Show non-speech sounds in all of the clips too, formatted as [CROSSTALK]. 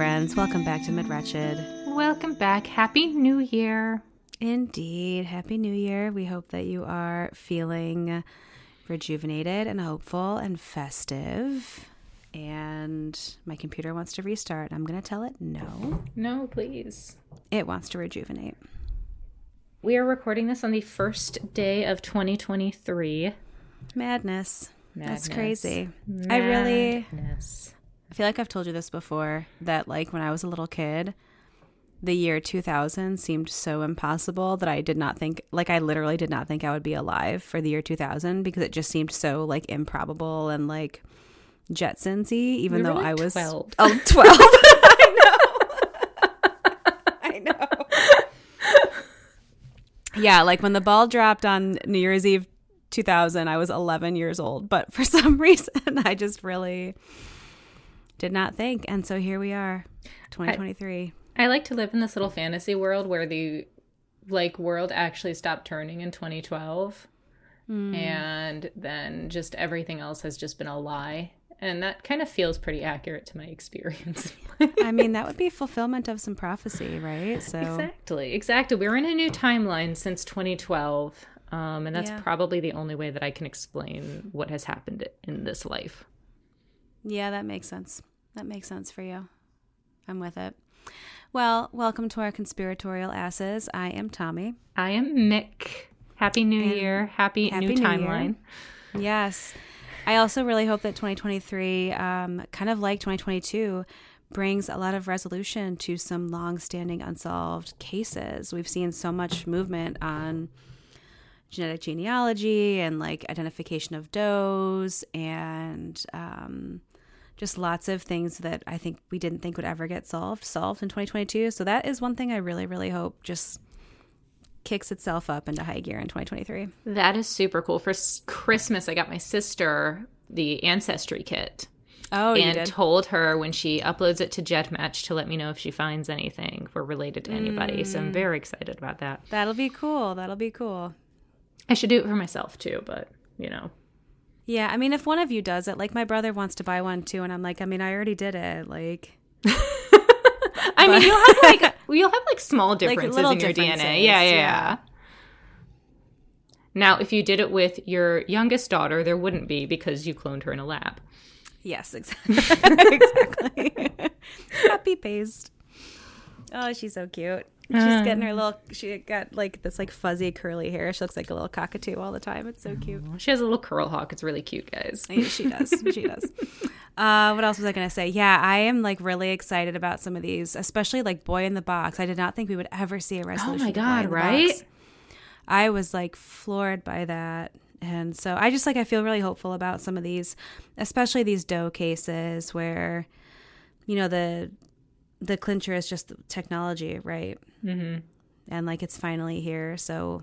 friends. Welcome back to Mid Wretched. Welcome back. Happy New Year. Indeed. Happy New Year. We hope that you are feeling rejuvenated and hopeful and festive. And my computer wants to restart. I'm going to tell it no. No, please. It wants to rejuvenate. We are recording this on the first day of 2023. Madness. Madness. That's crazy. I really Madness. I feel like I've told you this before that like when I was a little kid, the year 2000 seemed so impossible that I did not think like I literally did not think I would be alive for the year 2000 because it just seemed so like improbable and like Jetsonsy even We though like, I was 12. Oh, 12. [LAUGHS] [LAUGHS] I know. I know. yeah, like when the ball dropped on New Year's Eve 2000, I was 11 years old, but for [LAUGHS] some reason I just really did not think. And so here we are, 2023. I like to live in this little fantasy world where the like world actually stopped turning in 2012 and then just everything else has just been a lie. And that kind of feels pretty accurate to my [LAUGHS] experience. I mean, that would be fulfillment of some prophecy, right? So Exactly, exactly. We're in a new timeline since 2012, um, and that's Yeah. probably the only way that I can explain what has happened in this life. Yeah, that makes sense. That makes sense for you. I'm with it. Well, welcome to our conspiratorial asses. I am Tommy. I am Mick. Happy New And Year. Happy, Happy new New Year. timeline. Yes. I also really hope that 2023, um, kind of like 2022, brings a lot of resolution to some long-standing unsolved cases. We've seen so much movement on genetic genealogy and like identification of does and um, just lots of things that I think we didn't think would ever get solved solved in 2022. So that is one thing I really really hope just kicks itself up into high gear in 2023. That is super cool. For Christmas, I got my sister the Ancestry kit Oh, you and told her when she uploads it to GEDmatch to let me know if she finds anything for related to anybody. So Mm. I'm very excited about that. That'll be cool. That'll be cool. I should do it for myself too, but you know. Yeah, I mean, if one of you does it, like my brother wants to buy one too, and I'm like, I mean, I already did it. Like, [LAUGHS] I mean, you'll have [LAUGHS] like you'll have like small differences little in your DNA. Yeah, yeah, yeah. yeah. Now, if you did it with your youngest daughter, there wouldn't be because you cloned her in a lab. yes, [LAUGHS] exactly. exactly. Copy paste. Oh, she's so cute. She's Uh. getting her little. She got like this like fuzzy curly hair. She looks like a little cockatoo all the time. It's so cute. She has a little curl hawk. It's really cute, guys. Yeah, she does. [LAUGHS] She does. Uh, what else was I going to say? Yeah, I am like really excited about some of these, especially like Boy in the Box. I did not think we would ever see a resolution. Oh my God, right? Box. I was like floored by that. And so I just like, I feel really hopeful about some of these, especially these Doe cases where, you know, the, the clincher is just the technology, right? hmm And like it's finally here. So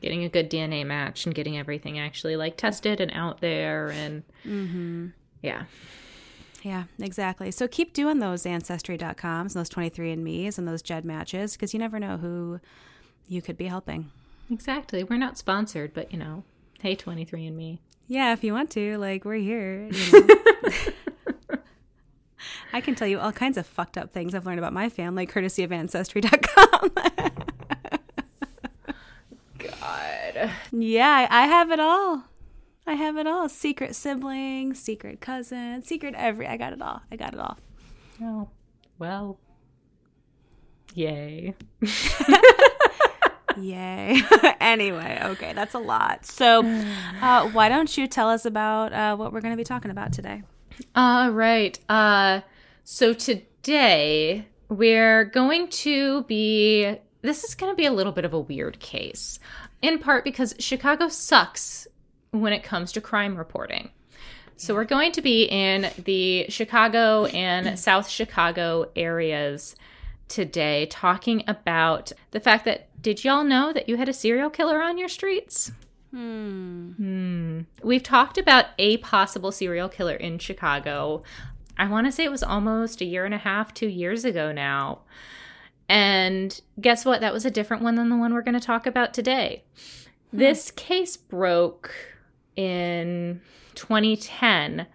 Getting a good DNA match and getting everything actually like tested and out there, and Mm-hmm. yeah, Yeah, exactly. So keep doing those ancestry.coms and those 23andMe's and those GEDmatches because you never know who you could be helping. exactly. We're not sponsored, but you know, hey, 23andMe. Yeah, if you want to, like we're here. You [LAUGHS] know. I can tell you all kinds of fucked up things I've learned about my family courtesy of ancestry.com. God. yeah, I have it all. I have it all. Secret siblings, secret cousin, secret every. I got it all. I got it all. Oh, well. Yay. [LAUGHS] Yay. [LAUGHS] anyway, okay, that's a lot. So, [SIGHS] uh, why don't you tell us about uh, what we're going to be talking about today? All right. Uh, so today we're going to be. This is going to be a little bit of a weird case, in part because Chicago sucks when it comes to crime reporting. So we're going to be in the Chicago and [CLEARS THROAT] South Chicago areas today talking about the fact that did y'all know that you had a serial killer on your streets? Hmm. Hmm. We've talked about a possible serial killer in Chicago. I want to say it was almost a year and a half, two years ago now. And guess what? That was a different one than the one we're going to talk about today. This case broke in 2010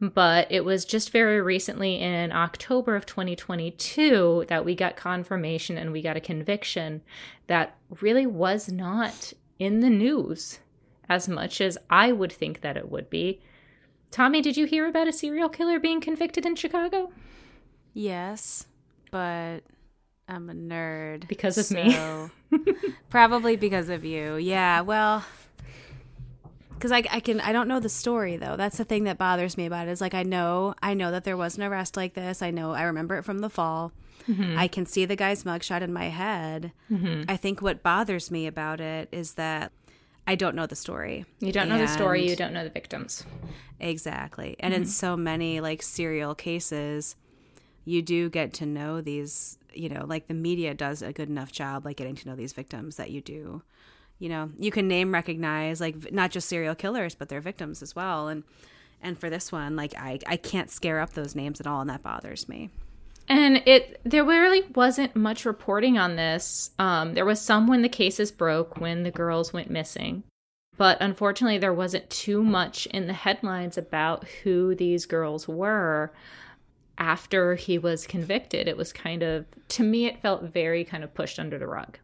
But it was just very recently in October of 2022 that we got confirmation and we got a conviction that really was not in the news as much as I would think that it would be. Tommy, did you hear about a serial killer being convicted in Chicago? Yes, but I'm a nerd. Because of so me. [LAUGHS] probably because of you. Yeah, well, because I, I can I don't know the story though. That's the thing that bothers me about it is like I know I know that there was an arrest like this. I know I remember it from the fall. Mm-hmm. I can see the guy's mugshot in my head. Mm-hmm. I think what bothers me about it is that I don't know the story. You don't know the story. You don't know the victims. Exactly. And mm-hmm. in so many like serial cases, you do get to know these. You know, like the media does a good enough job, like getting to know these victims that you do you know you can name recognize like not just serial killers but their victims as well and and for this one like i i can't scare up those names at all and that bothers me and it there really wasn't much reporting on this. Um there was some when the cases broke when the girls went missing. But unfortunately there wasn't too much in the headlines about who these girls were after he was convicted. It was kind of to me it felt very kind of pushed under the rug.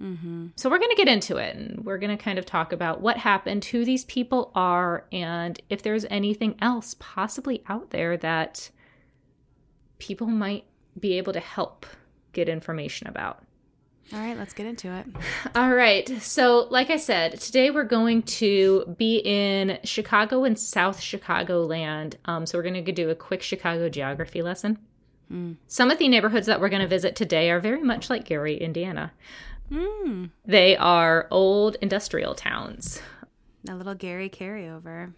Mm-hmm. So, we're going to get into it and we're going to kind of talk about what happened, who these people are, and if there's anything else possibly out there that people might be able to help get information about. All right, let's get into it. [LAUGHS] All right. So, like I said, today we're going to be in Chicago and South Chicago land. Um, so, we're going to do a quick Chicago geography lesson. Mm. Some of the neighborhoods that we're going to visit today are very much like Gary, Indiana. Mm. They are old industrial towns. A little Gary carryover.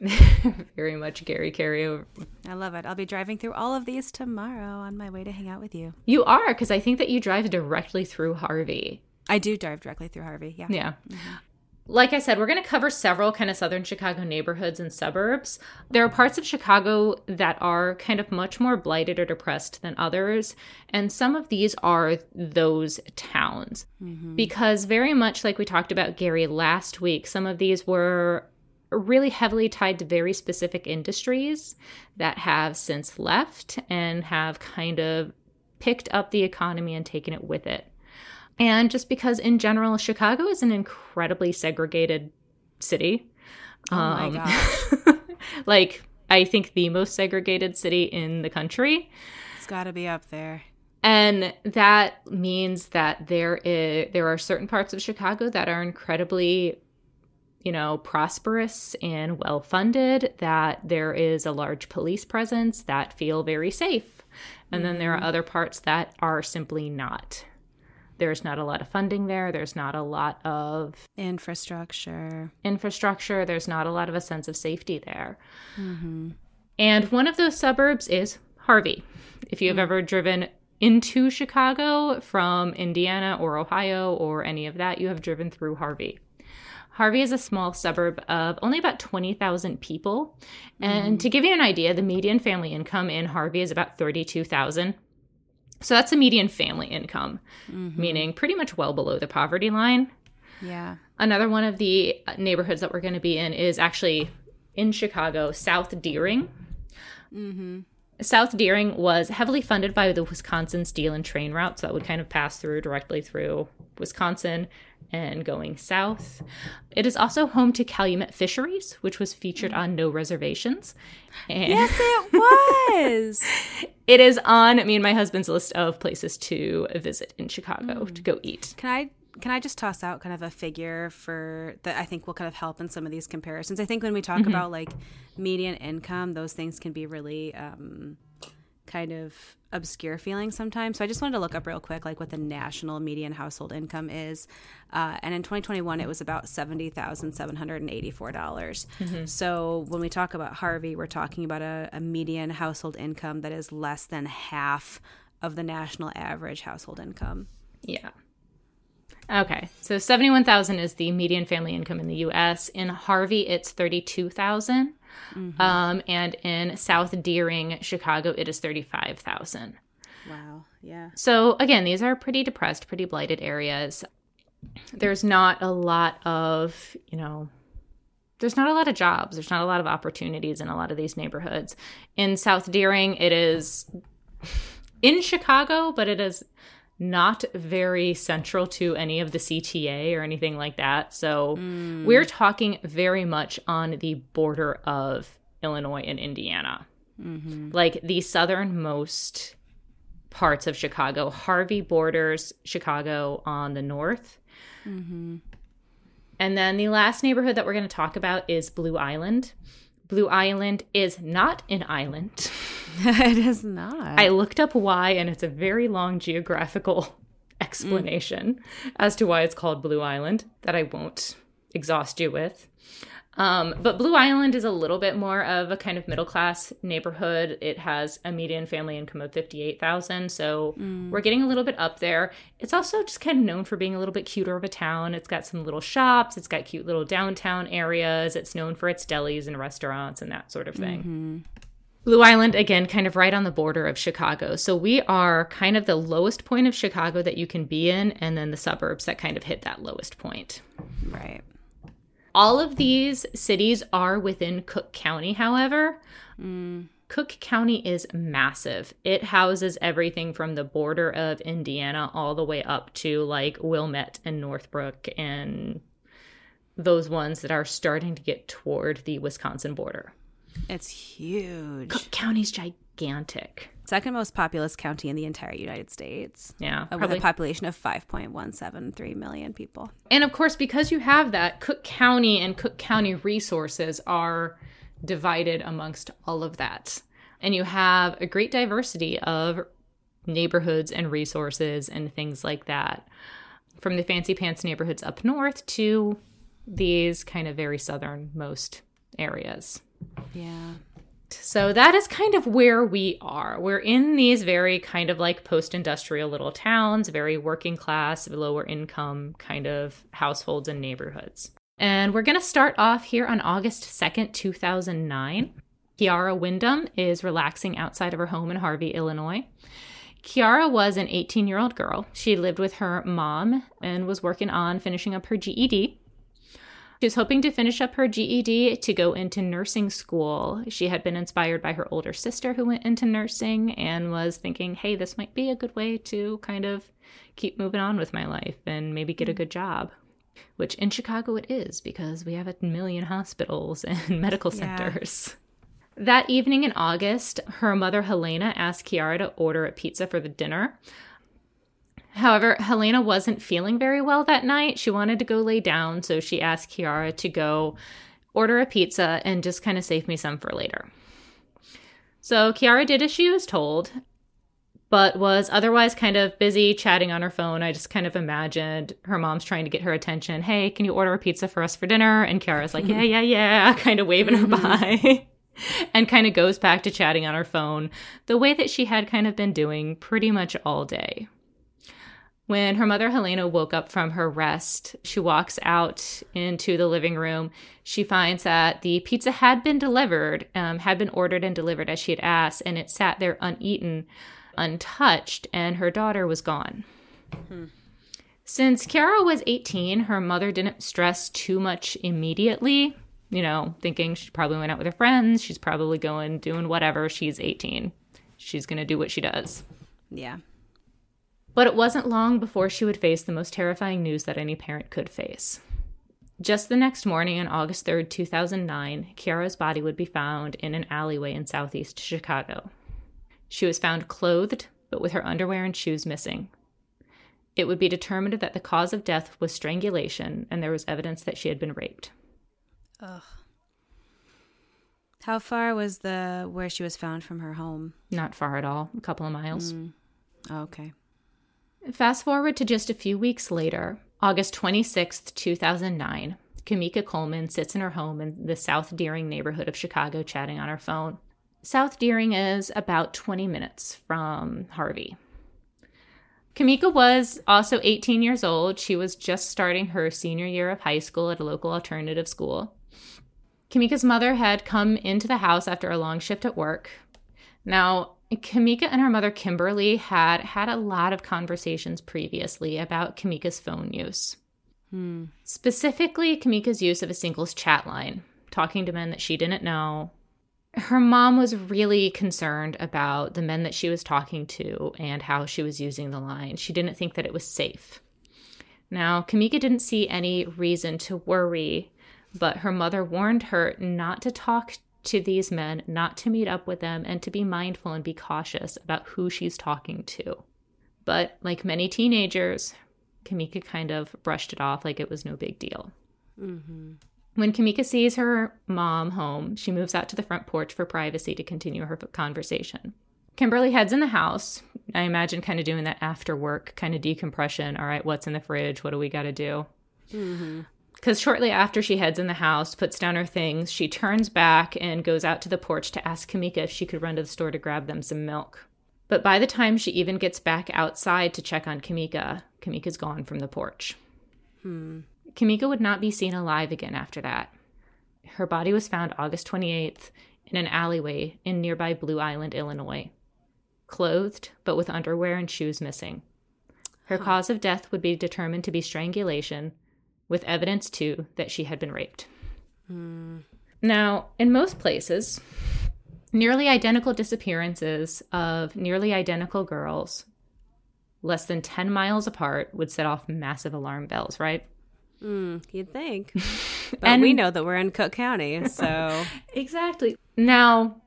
[LAUGHS] Very much Gary carryover. I love it. I'll be driving through all of these tomorrow on my way to hang out with you. You are, because I think that you drive directly through Harvey. I do drive directly through Harvey. Yeah. Yeah. Mm-hmm like I said, we're going to cover several kind of southern Chicago neighborhoods and suburbs. There are parts of Chicago that are kind of much more blighted or depressed than others. And some of these are those towns. Mm-hmm. Because, very much like we talked about Gary last week, some of these were really heavily tied to very specific industries that have since left and have kind of picked up the economy and taken it with it and just because in general Chicago is an incredibly segregated city. Oh my um, gosh. [LAUGHS] like I think the most segregated city in the country. It's got to be up there. And that means that there is there are certain parts of Chicago that are incredibly you know, prosperous and well funded, that there is a large police presence that feel very safe. And mm-hmm. then there are mm-hmm. other parts that are simply not there's not a lot of funding there. There's not a lot of infrastructure. Infrastructure. There's not a lot of a sense of safety there. Mm-hmm. And one of those suburbs is Harvey. If you have mm-hmm. ever driven into Chicago from Indiana or Ohio or any of that, you have driven through Harvey. Harvey is a small suburb of only about 20,000 people. And mm. to give you an idea, the median family income in Harvey is about 32,000. So that's a median family income, mm-hmm. meaning pretty much well below the poverty line. Yeah. Another one of the neighborhoods that we're going to be in is actually in Chicago, South Deering. Mm-hmm. South Deering was heavily funded by the Wisconsin steel and train routes so that would kind of pass through directly through Wisconsin and going south. It is also home to Calumet Fisheries, which was featured on No Reservations. And yes, it [LAUGHS] was. it is on me and my husband's list of places to visit in Chicago mm. to go eat. Can I can I just toss out kind of a figure for that I think will kind of help in some of these comparisons? I think when we talk mm-hmm. about like median income, those things can be really um, kind of obscure feeling sometimes. So I just wanted to look up real quick, like what the national median household income is. Uh, and in 2021, it was about 70,784. dollars mm-hmm. So when we talk about Harvey, we're talking about a, a median household income that is less than half of the national average household income. Yeah. Okay, so seventy-one thousand is the median family income in the U.S. In Harvey, it's thirty-two thousand. Mm-hmm. Um, and in South Deering, Chicago, it is 35,000. Wow. Yeah. So again, these are pretty depressed, pretty blighted areas. There's not a lot of, you know, there's not a lot of jobs. There's not a lot of opportunities in a lot of these neighborhoods. In South Deering, it is in Chicago, but it is not very central to any of the CTA or anything like that. So mm. we're talking very much on the border of Illinois and Indiana. Mm-hmm. Like the southernmost parts of Chicago. Harvey borders Chicago on the north. Mm-hmm. And then the last neighborhood that we're going to talk about is Blue Island. Blue Island is not an island. [LAUGHS] it is not. I looked up why, and it's a very long geographical [LAUGHS] explanation mm. as to why it's called Blue Island that I won't exhaust you with. Um, but Blue Island is a little bit more of a kind of middle class neighborhood. It has a median family income of 58,000. So mm. we're getting a little bit up there. It's also just kind of known for being a little bit cuter of a town. It's got some little shops, it's got cute little downtown areas. It's known for its delis and restaurants and that sort of thing. Mm-hmm. Blue Island, again, kind of right on the border of Chicago. So we are kind of the lowest point of Chicago that you can be in, and then the suburbs that kind of hit that lowest point. Right. All of these cities are within Cook County, however. Mm. Cook County is massive. It houses everything from the border of Indiana all the way up to like Wilmette and Northbrook and those ones that are starting to get toward the Wisconsin border. It's huge. Cook County's gigantic. Second most populous county in the entire United States. Yeah. Uh, with a population of 5.173 million people. And of course, because you have that, Cook County and Cook County resources are divided amongst all of that. And you have a great diversity of neighborhoods and resources and things like that. From the fancy pants neighborhoods up north to these kind of very southernmost areas. Yeah. So that is kind of where we are. We're in these very kind of like post industrial little towns, very working class, lower income kind of households and neighborhoods. And we're going to start off here on August 2nd, 2009. Kiara Windom is relaxing outside of her home in Harvey, Illinois. Kiara was an 18 year old girl. She lived with her mom and was working on finishing up her GED. She was hoping to finish up her GED to go into nursing school. She had been inspired by her older sister who went into nursing and was thinking, hey, this might be a good way to kind of keep moving on with my life and maybe get a mm. good job. Which in Chicago it is because we have a million hospitals [LAUGHS] and medical centers. Yeah. That evening in August, her mother Helena asked Kiara to order a pizza for the dinner. However, Helena wasn't feeling very well that night. She wanted to go lay down, so she asked Kiara to go order a pizza and just kind of save me some for later. So Kiara did as she was told, but was otherwise kind of busy chatting on her phone. I just kind of imagined her mom's trying to get her attention. Hey, can you order a pizza for us for dinner? And Kiara's like, mm-hmm. yeah, yeah, yeah, [LAUGHS] kind of waving her mm-hmm. by. [LAUGHS] and kind of goes back to chatting on her phone the way that she had kind of been doing pretty much all day. When her mother Helena woke up from her rest, she walks out into the living room. She finds that the pizza had been delivered, um, had been ordered and delivered as she had asked, and it sat there uneaten, untouched, and her daughter was gone. Hmm. Since Kiara was 18, her mother didn't stress too much immediately, you know, thinking she probably went out with her friends. She's probably going, doing whatever. She's 18. She's going to do what she does. Yeah. But it wasn't long before she would face the most terrifying news that any parent could face. Just the next morning, on August 3rd, 2009, Kiara's body would be found in an alleyway in southeast Chicago. She was found clothed, but with her underwear and shoes missing. It would be determined that the cause of death was strangulation, and there was evidence that she had been raped. Ugh. How far was the where she was found from her home? Not far at all, a couple of miles. Mm. Oh, okay. Fast forward to just a few weeks later, August 26th, 2009. Kamika Coleman sits in her home in the South Deering neighborhood of Chicago chatting on her phone. South Deering is about 20 minutes from Harvey. Kamika was also 18 years old. She was just starting her senior year of high school at a local alternative school. Kamika's mother had come into the house after a long shift at work. Now, Kamika and her mother Kimberly had had a lot of conversations previously about Kamika's phone use. Hmm. Specifically, Kamika's use of a singles chat line, talking to men that she didn't know. Her mom was really concerned about the men that she was talking to and how she was using the line. She didn't think that it was safe. Now, Kamika didn't see any reason to worry, but her mother warned her not to talk to these men, not to meet up with them, and to be mindful and be cautious about who she's talking to. But like many teenagers, Kamika kind of brushed it off like it was no big deal. Mm-hmm. When Kamika sees her mom home, she moves out to the front porch for privacy to continue her conversation. Kimberly heads in the house. I imagine kind of doing that after work kind of decompression. All right, what's in the fridge? What do we got to do? Mm-hmm. Because shortly after she heads in the house, puts down her things, she turns back and goes out to the porch to ask Kamika if she could run to the store to grab them some milk. But by the time she even gets back outside to check on Kamika, Kamika's gone from the porch. Hmm. Kamika would not be seen alive again after that. Her body was found August 28th in an alleyway in nearby Blue Island, Illinois. Clothed, but with underwear and shoes missing. Her Huh. cause of death would be determined to be strangulation, with evidence too that she had been raped. Hmm. Now, in most places, nearly identical disappearances of nearly identical girls, less than 10 miles apart, would set off massive alarm bells, right? Mm, you'd think. [LAUGHS] But And- we know that we're in Cook County, so [LAUGHS] Exactly. Now,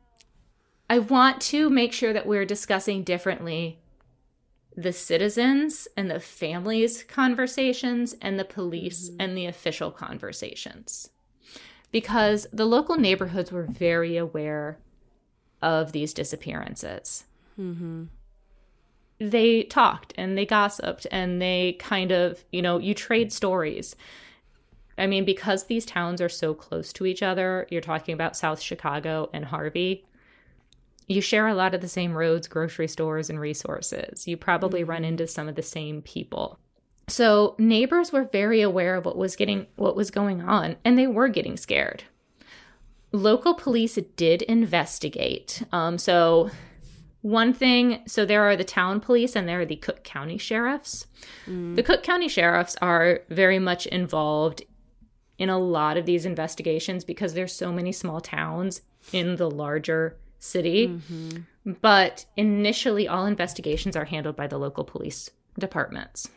I want to make sure that we're discussing differently the citizens and the families' conversations and the police and the official conversations. Because the local neighborhoods were very aware of these disappearances. mm-hmm. They talked and they gossiped and they kind of, you know, you trade stories. I mean, because these towns are so close to each other, you're talking about South Chicago and Harvey, you share a lot of the same roads, grocery stores, and resources. You probably run into some of the same people. So neighbors were very aware of what was getting what was going on, and they were getting scared. Local police did investigate. Um, so one thing, so there are the town police and there are the Cook County sheriffs. The Cook County sheriffs are very much involved in a lot of these investigations because there's so many small towns in the larger city. Mm-hmm. But initially, all investigations are handled by the local police departments.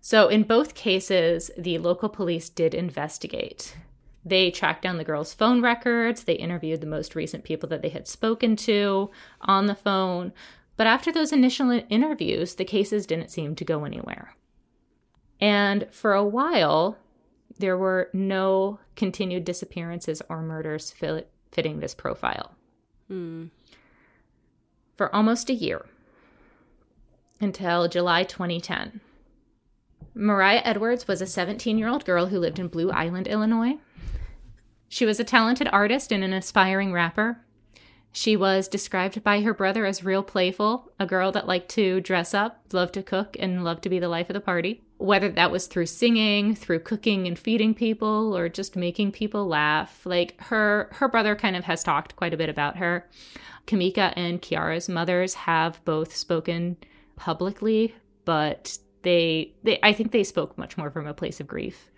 So, in both cases, the local police did investigate. They tracked down the girls' phone records, they interviewed the most recent people that they had spoken to on the phone. But after those initial interviews, the cases didn't seem to go anywhere. And for a while, there were no continued disappearances or murders fit- fitting this profile Mm. for almost a year until July 2010. Mariah Edwards was a 17 year old girl who lived in Blue Island, Illinois. She was a talented artist and an aspiring rapper. She was described by her brother as real playful, a girl that liked to dress up, loved to cook, and loved to be the life of the party. Whether that was through singing, through cooking and feeding people, or just making people laugh. Like her her brother kind of has talked quite a bit about her. Kamika and Kiara's mothers have both spoken publicly, but they they I think they spoke much more from a place of grief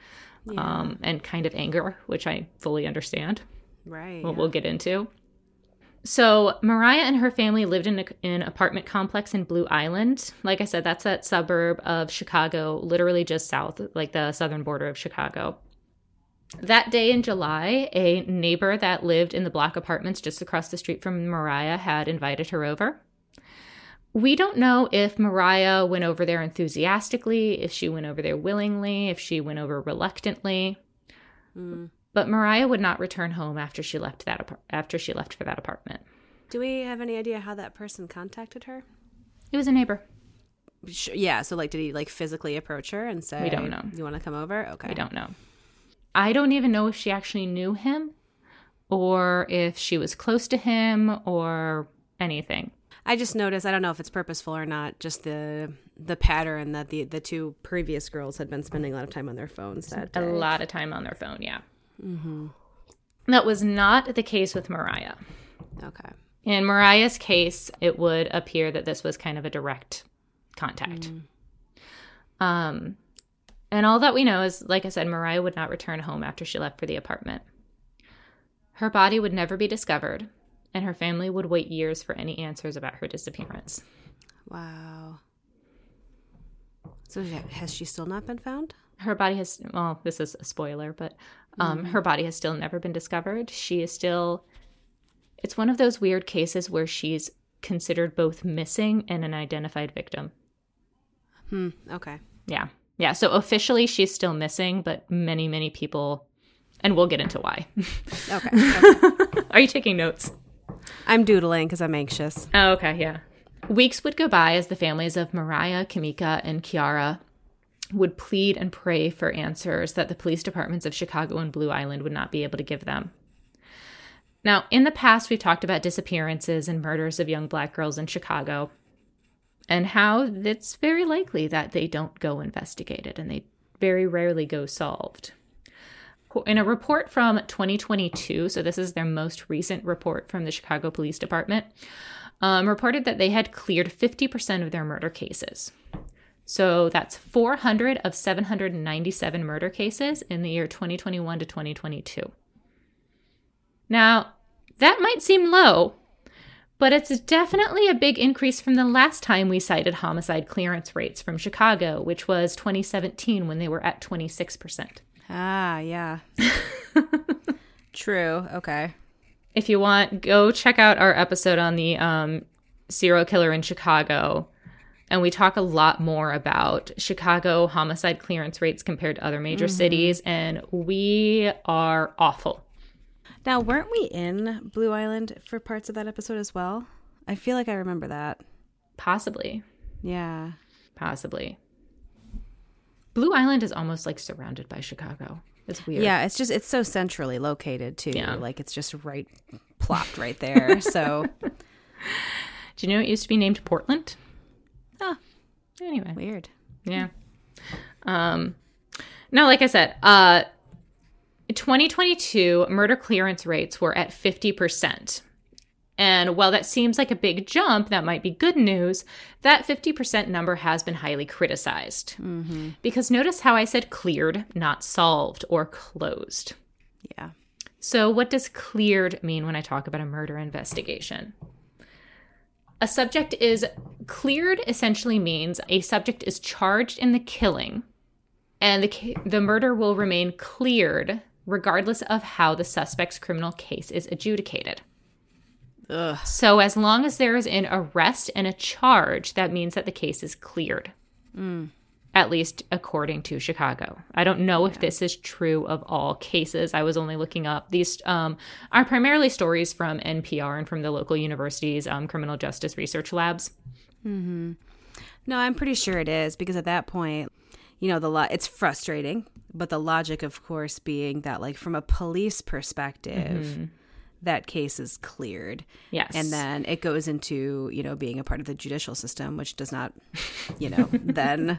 Yeah. um, and kind of anger, which I fully understand. right. What yeah. we'll get into. So Mariah and her family lived in a, an apartment complex in Blue Island. Like I said, that's that suburb of Chicago, literally just south, like the southern border of Chicago. That day in July, a neighbor that lived in the block apartments just across the street from Mariah had invited her over. We don't know if Mariah went over there enthusiastically, if she went over there willingly, if she went over reluctantly. Mm. But Mariah would not return home after she left that after she left for that apartment. Do we have any idea how that person contacted her? It was a neighbor. Yeah. So, like, did he like physically approach her and say, We don't know. You want to come over?" Okay. I don't know. I don't even know if she actually knew him or if she was close to him or anything. I just noticed. I don't know if it's purposeful or not. Just the the pattern that the the two previous girls had been spending a lot of time on their phones that A lot of time on their phone, yeah. Mm-hmm. That was not the case with Mariah. Okay. In Mariah's case, it would appear that this was kind of a direct contact. Um, And all that we know is, like I said, Mariah would not return home after she left for the apartment. Her body would never be discovered, and her family would wait years for any answers about her disappearance. Wow. So has she still not been found? Her body has, well, this is a spoiler, but um, mm-hmm. her body has still never been discovered. She is still, it's one of those weird cases where she's considered both missing and an identified victim. Hmm, okay. Yeah. Yeah. So officially she's still missing, but many, many people, and we'll get into why. okay. okay. [LAUGHS] Are you taking notes? I'm doodling because I'm anxious. Oh, okay. Yeah. Weeks would go by as the families of Mariah, Kamika, and Kiara would plead and pray for answers that the police departments of Chicago and Blue Island would not be able to give them. Now, in the past, we've talked about disappearances and murders of young black girls in Chicago and how it's very likely that they don't go investigated and they very rarely go solved. In a report from 2022, so this is their most recent report from the Chicago Police Department, um, reported that they had cleared 50% of their murder cases. So that's 400 of 797 murder cases in the year 2021 to 2022. Now, that might seem low, but it's definitely a big increase from the last time we cited homicide clearance rates from Chicago, which was 2017 when they were at 26%. Ah, yeah. [LAUGHS] True. Okay. If you want, go check out our episode on the um, serial killer in Chicago. And we talk a lot more about Chicago homicide clearance rates compared to other major mm-hmm. cities. And we are awful. Now, weren't we in Blue Island for parts of that episode as well? I feel like I remember that. Possibly. Yeah. Possibly. Blue Island is almost like surrounded by Chicago. It's weird. Yeah, it's just it's so centrally located too. Yeah. Like it's just right plopped right there. so [LAUGHS] Do you know it used to be named Portland? Oh. Anyway. Weird. Yeah. Um no, like I said, uh 2022 murder clearance rates were at 50%. And while that seems like a big jump, that might be good news, that 50% number has been highly criticized. Mm-hmm. Because notice how I said cleared, not solved or closed. Yeah. So, what does cleared mean when I talk about a murder investigation? A subject is cleared essentially means a subject is charged in the killing and the, the murder will remain cleared regardless of how the suspect's criminal case is adjudicated. Ugh. So, as long as there is an arrest and a charge, that means that the case is cleared. Mm. At least according to Chicago. I don't know if this is true of all cases. I was only looking up. These um, are primarily stories from NPR and from the local universities' um, criminal justice research labs. Mm-hmm. No, I'm pretty sure it is because at that point, you know, the lo- it's frustrating, but the logic, of course, being that, like, from a police perspective, mm-hmm that case is cleared. Yes. And then it goes into, you know, being a part of the judicial system, which does not, you know, [LAUGHS] then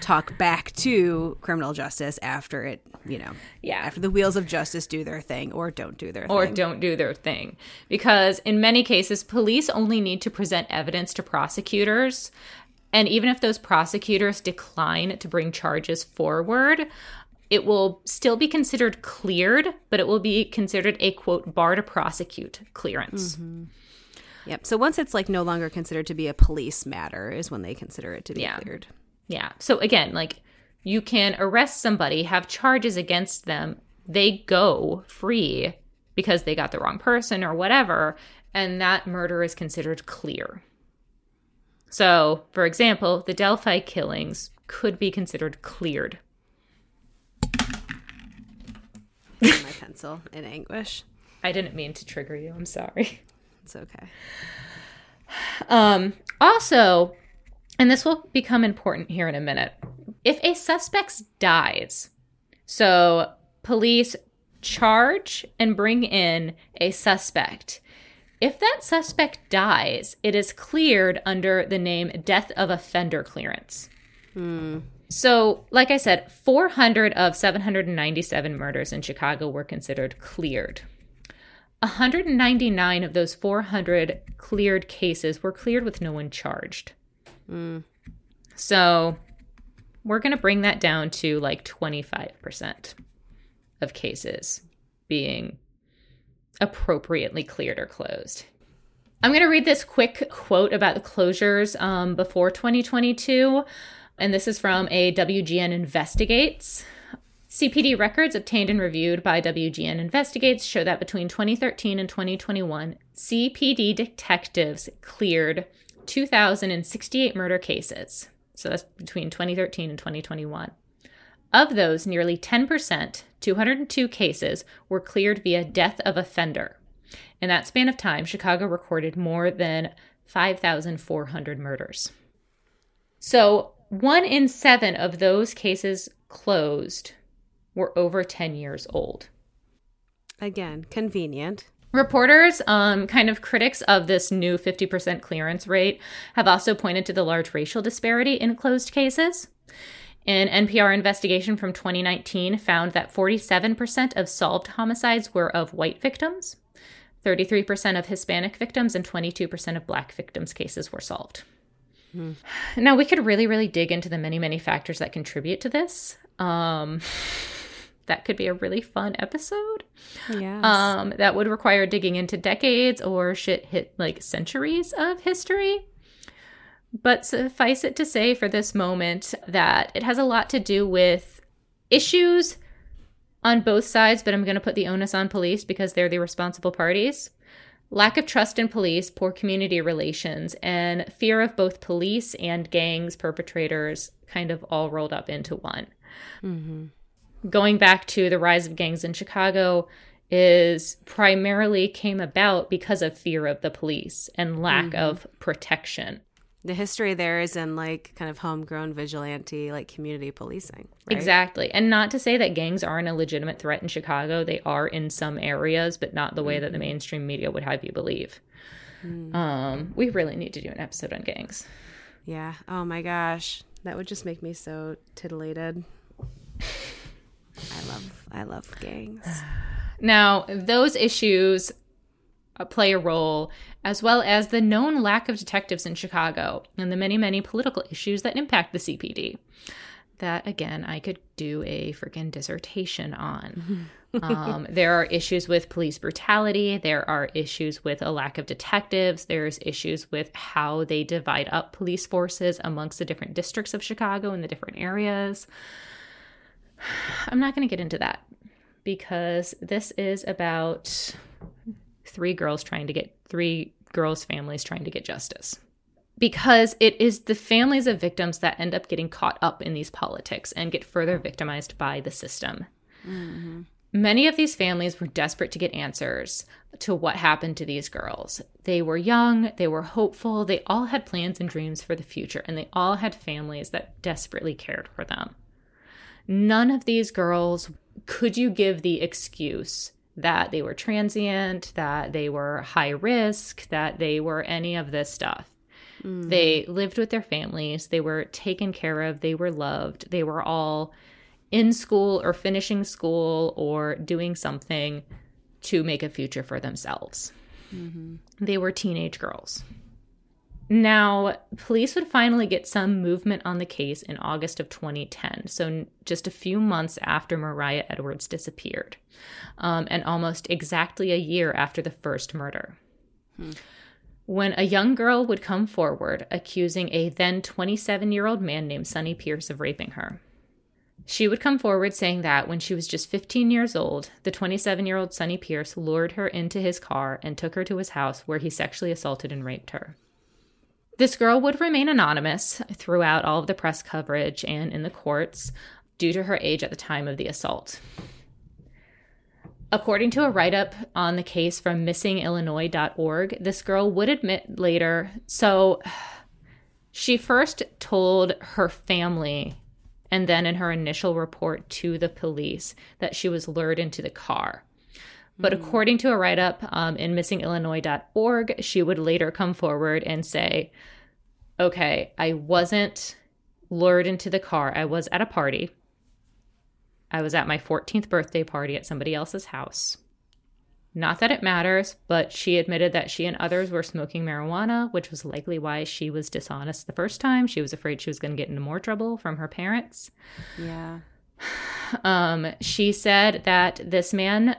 talk back to criminal justice after it, you know, yeah, after the wheels of justice do their thing or don't do their thing. or thing. don't do their thing. Because in many cases, police only need to present evidence to prosecutors. And even if those prosecutors decline to bring charges forward, it will still be considered cleared, but it will be considered a quote bar to prosecute clearance. Mm-hmm. Yep. So once it's like no longer considered to be a police matter is when they consider it to be yeah. cleared. Yeah. So again, like you can arrest somebody, have charges against them, they go free because they got the wrong person or whatever, and that murder is considered clear. So, for example, the Delphi killings could be considered cleared my pencil in anguish. I didn't mean to trigger you. I'm sorry. It's okay. Um, also, and this will become important here in a minute. If a suspect dies, so police charge and bring in a suspect. If that suspect dies, it is cleared under the name death of offender clearance. Hmm. So, like I said, 400 of 797 murders in Chicago were considered cleared. 199 of those 400 cleared cases were cleared with no one charged. Mm. So, we're going to bring that down to like 25% of cases being appropriately cleared or closed. I'm going to read this quick quote about the closures um, before 2022. And this is from a WGN Investigates. CPD records obtained and reviewed by WGN Investigates show that between 2013 and 2021, CPD detectives cleared 2,068 murder cases. So that's between 2013 and 2021. Of those, nearly 10%, 202 cases, were cleared via death of offender. In that span of time, Chicago recorded more than 5,400 murders. So, one in seven of those cases closed were over 10 years old. Again, convenient. Reporters, um, kind of critics of this new 50% clearance rate, have also pointed to the large racial disparity in closed cases. An NPR investigation from 2019 found that 47% of solved homicides were of white victims, 33% of Hispanic victims, and 22% of black victims' cases were solved. Hmm. Now, we could really, really dig into the many, many factors that contribute to this. Um, that could be a really fun episode. Yeah. Um, that would require digging into decades or shit hit like centuries of history. But suffice it to say for this moment that it has a lot to do with issues on both sides, but I'm going to put the onus on police because they're the responsible parties. Lack of trust in police, poor community relations, and fear of both police and gangs, perpetrators, kind of all rolled up into one. Mm-hmm. Going back to the rise of gangs in Chicago, is primarily came about because of fear of the police and lack mm-hmm. of protection the history there is in like kind of homegrown vigilante like community policing right? exactly and not to say that gangs aren't a legitimate threat in chicago they are in some areas but not the way mm-hmm. that the mm-hmm. mainstream media would have you believe mm. um we really need to do an episode on gangs yeah oh my gosh that would just make me so titillated [LAUGHS] i love i love gangs [SIGHS] now those issues uh, play a role, as well as the known lack of detectives in Chicago and the many, many political issues that impact the CPD. That, again, I could do a freaking dissertation on. [LAUGHS] um, there are issues with police brutality. There are issues with a lack of detectives. There's issues with how they divide up police forces amongst the different districts of Chicago and the different areas. I'm not going to get into that because this is about three girls trying to get three girls' families trying to get justice. Because it is the families of victims that end up getting caught up in these politics and get further victimized by the system. Mm-hmm. Many of these families were desperate to get answers to what happened to these girls. They were young, they were hopeful, they all had plans and dreams for the future, and they all had families that desperately cared for them. None of these girls could you give the excuse that they were transient, that they were high risk, that they were any of this stuff. Mm. They lived with their families, they were taken care of, they were loved, they were all in school or finishing school or doing something to make a future for themselves. Mm-hmm. They were teenage girls. Now, police would finally get some movement on the case in August of 2010, so just a few months after Mariah Edwards disappeared, um, and almost exactly a year after the first murder. Hmm. When a young girl would come forward accusing a then 27 year old man named Sonny Pierce of raping her. She would come forward saying that when she was just 15 years old, the 27 year old Sonny Pierce lured her into his car and took her to his house where he sexually assaulted and raped her. This girl would remain anonymous throughout all of the press coverage and in the courts due to her age at the time of the assault. According to a write up on the case from missingillinois.org, this girl would admit later. So she first told her family and then in her initial report to the police that she was lured into the car. But mm. according to a write up um, in missingillinois.org, she would later come forward and say, okay, I wasn't lured into the car. I was at a party. I was at my 14th birthday party at somebody else's house. Not that it matters, but she admitted that she and others were smoking marijuana, which was likely why she was dishonest the first time. She was afraid she was going to get into more trouble from her parents. Yeah. [SIGHS] Um, she said that this man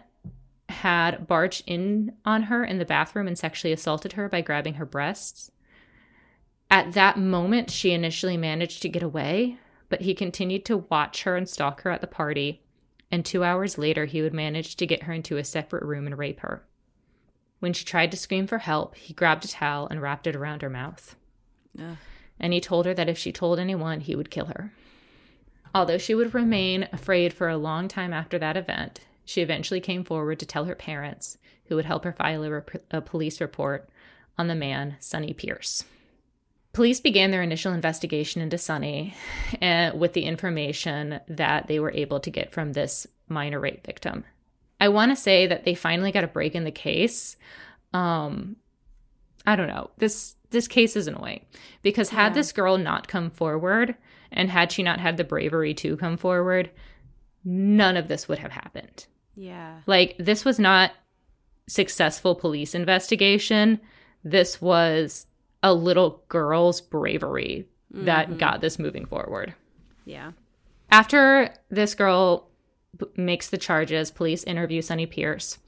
had barged in on her in the bathroom and sexually assaulted her by grabbing her breasts. At that moment, she initially managed to get away, but he continued to watch her and stalk her at the party and two hours later, he would manage to get her into a separate room and rape her. When she tried to scream for help, he grabbed a towel and wrapped it around her mouth. Ugh. And he told her that if she told anyone, he would kill her. Although she would remain afraid for a long time after that event, she eventually came forward to tell her parents, who would help her file a, rep- a police report on the man, Sonny Pierce. Police began their initial investigation into Sonny uh, with the information that they were able to get from this minor rape victim. I want to say that they finally got a break in the case. Um, I don't know. This this case is annoying because had yeah. this girl not come forward and had she not had the bravery to come forward, none of this would have happened. Yeah. Like this was not successful police investigation. This was a little girl's bravery that mm-hmm. got this moving forward. Yeah. After this girl b- makes the charges, police interview Sonny Pierce.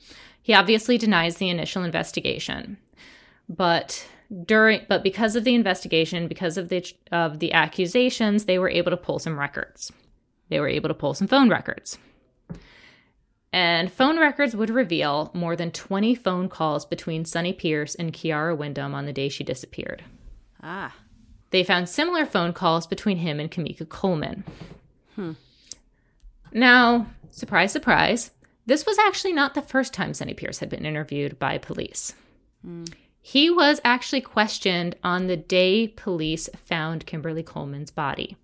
He obviously denies the initial investigation, but during but because of the investigation, because of the of the accusations, they were able to pull some records. They were able to pull some phone records. And phone records would reveal more than 20 phone calls between Sonny Pierce and Kiara Windom on the day she disappeared. Ah. They found similar phone calls between him and Kamika Coleman. Hmm. Now, surprise, surprise, this was actually not the first time Sonny Pierce had been interviewed by police. Mm. He was actually questioned on the day police found Kimberly Coleman's body.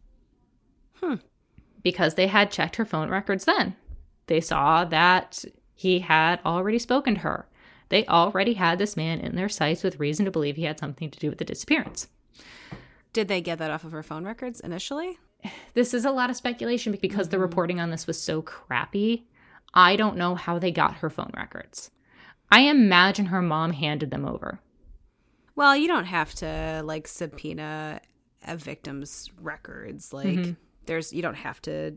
Hmm. Because they had checked her phone records then. They saw that he had already spoken to her. They already had this man in their sights with reason to believe he had something to do with the disappearance. Did they get that off of her phone records initially? This is a lot of speculation because mm-hmm. the reporting on this was so crappy. I don't know how they got her phone records. I imagine her mom handed them over. Well, you don't have to like subpoena a victim's records. Like mm-hmm. there's you don't have to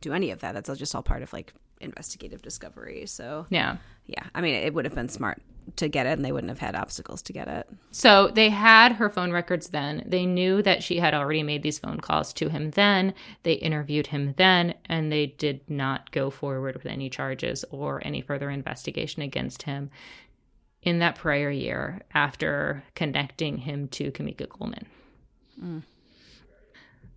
do any of that. That's just all part of like investigative discovery. So yeah, yeah. I mean, it would have been smart to get it, and they wouldn't have had obstacles to get it. So they had her phone records then. They knew that she had already made these phone calls to him then. They interviewed him then, and they did not go forward with any charges or any further investigation against him in that prior year after connecting him to Kamika Coleman. Mm.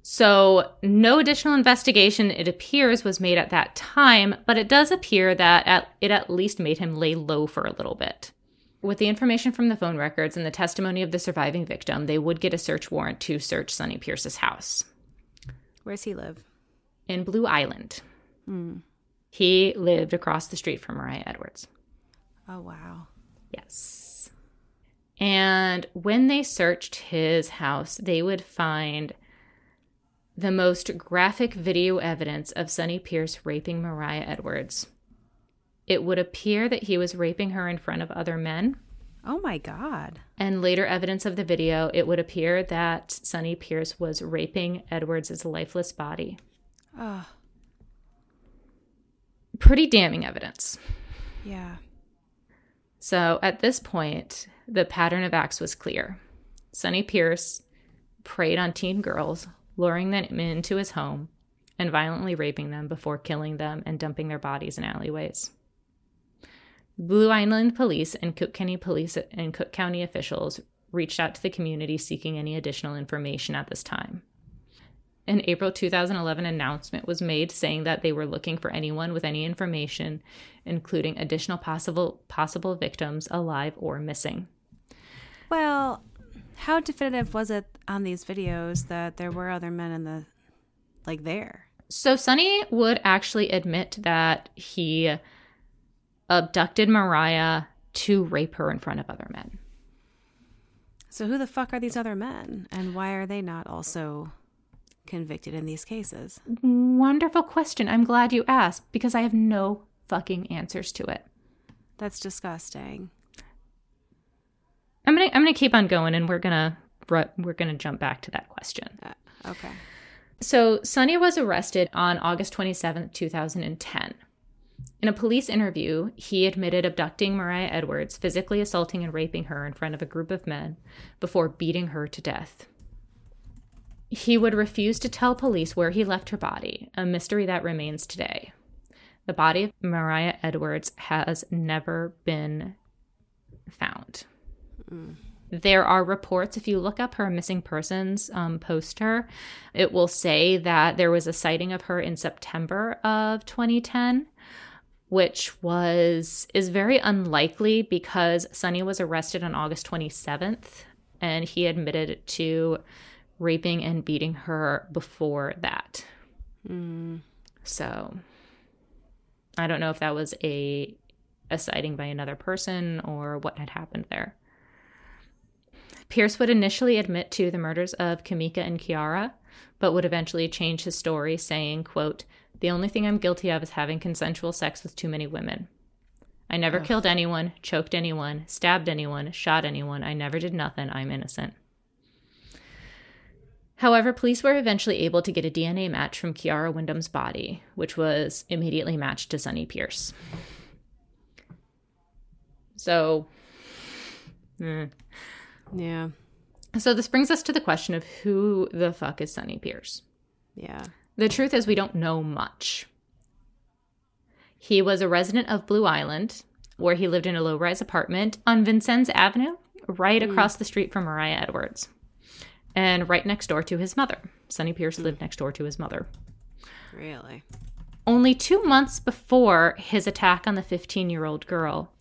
So, no additional investigation, it appears, was made at that time, but it does appear that at, it at least made him lay low for a little bit. With the information from the phone records and the testimony of the surviving victim, they would get a search warrant to search Sonny Pierce's house. Where's he live? In Blue Island. Hmm. He lived across the street from Mariah Edwards. Oh, wow. Yes. And when they searched his house, they would find the most graphic video evidence of Sonny Pierce raping Mariah Edwards. It would appear that he was raping her in front of other men. Oh my God. And later evidence of the video, it would appear that Sonny Pierce was raping Edwards' lifeless body. Oh. Pretty damning evidence. Yeah. So at this point, the pattern of acts was clear. Sonny Pierce preyed on teen girls luring them into his home and violently raping them before killing them and dumping their bodies in alleyways. Blue Island police and Cook County police and Cook County officials reached out to the community seeking any additional information at this time. An April 2011 announcement was made saying that they were looking for anyone with any information, including additional possible possible victims alive or missing. Well, how definitive was it on these videos that there were other men in the like there? So Sonny would actually admit that he abducted Mariah to rape her in front of other men. So who the fuck are these other men and why are they not also convicted in these cases? Wonderful question. I'm glad you asked because I have no fucking answers to it. That's disgusting. I'm gonna I'm gonna keep on going, and we're gonna we're gonna jump back to that question. Uh, okay. So Sonny was arrested on August 27, 2010. In a police interview, he admitted abducting Mariah Edwards, physically assaulting and raping her in front of a group of men before beating her to death. He would refuse to tell police where he left her body, a mystery that remains today. The body of Mariah Edwards has never been found. Mm. There are reports, if you look up her missing persons um, poster, it will say that there was a sighting of her in September of 2010 which was is very unlikely because Sonny was arrested on August 27th and he admitted to raping and beating her before that. Mm. So I don't know if that was a a sighting by another person or what had happened there. Pierce would initially admit to the murders of Kamika and Kiara, but would eventually change his story, saying, quote, The only thing I'm guilty of is having consensual sex with too many women. I never Ugh. killed anyone, choked anyone, stabbed anyone, shot anyone. I never did nothing. I'm innocent. However, police were eventually able to get a DNA match from Kiara Windom's body, which was immediately matched to Sonny Pierce. So, mm. Yeah. So this brings us to the question of who the fuck is Sonny Pierce? Yeah. The truth is, we don't know much. He was a resident of Blue Island, where he lived in a low rise apartment on Vincennes Avenue, right mm. across the street from Mariah Edwards and right next door to his mother. Sonny Pierce lived next door to his mother. Really? Only two months before his attack on the 15 year old girl,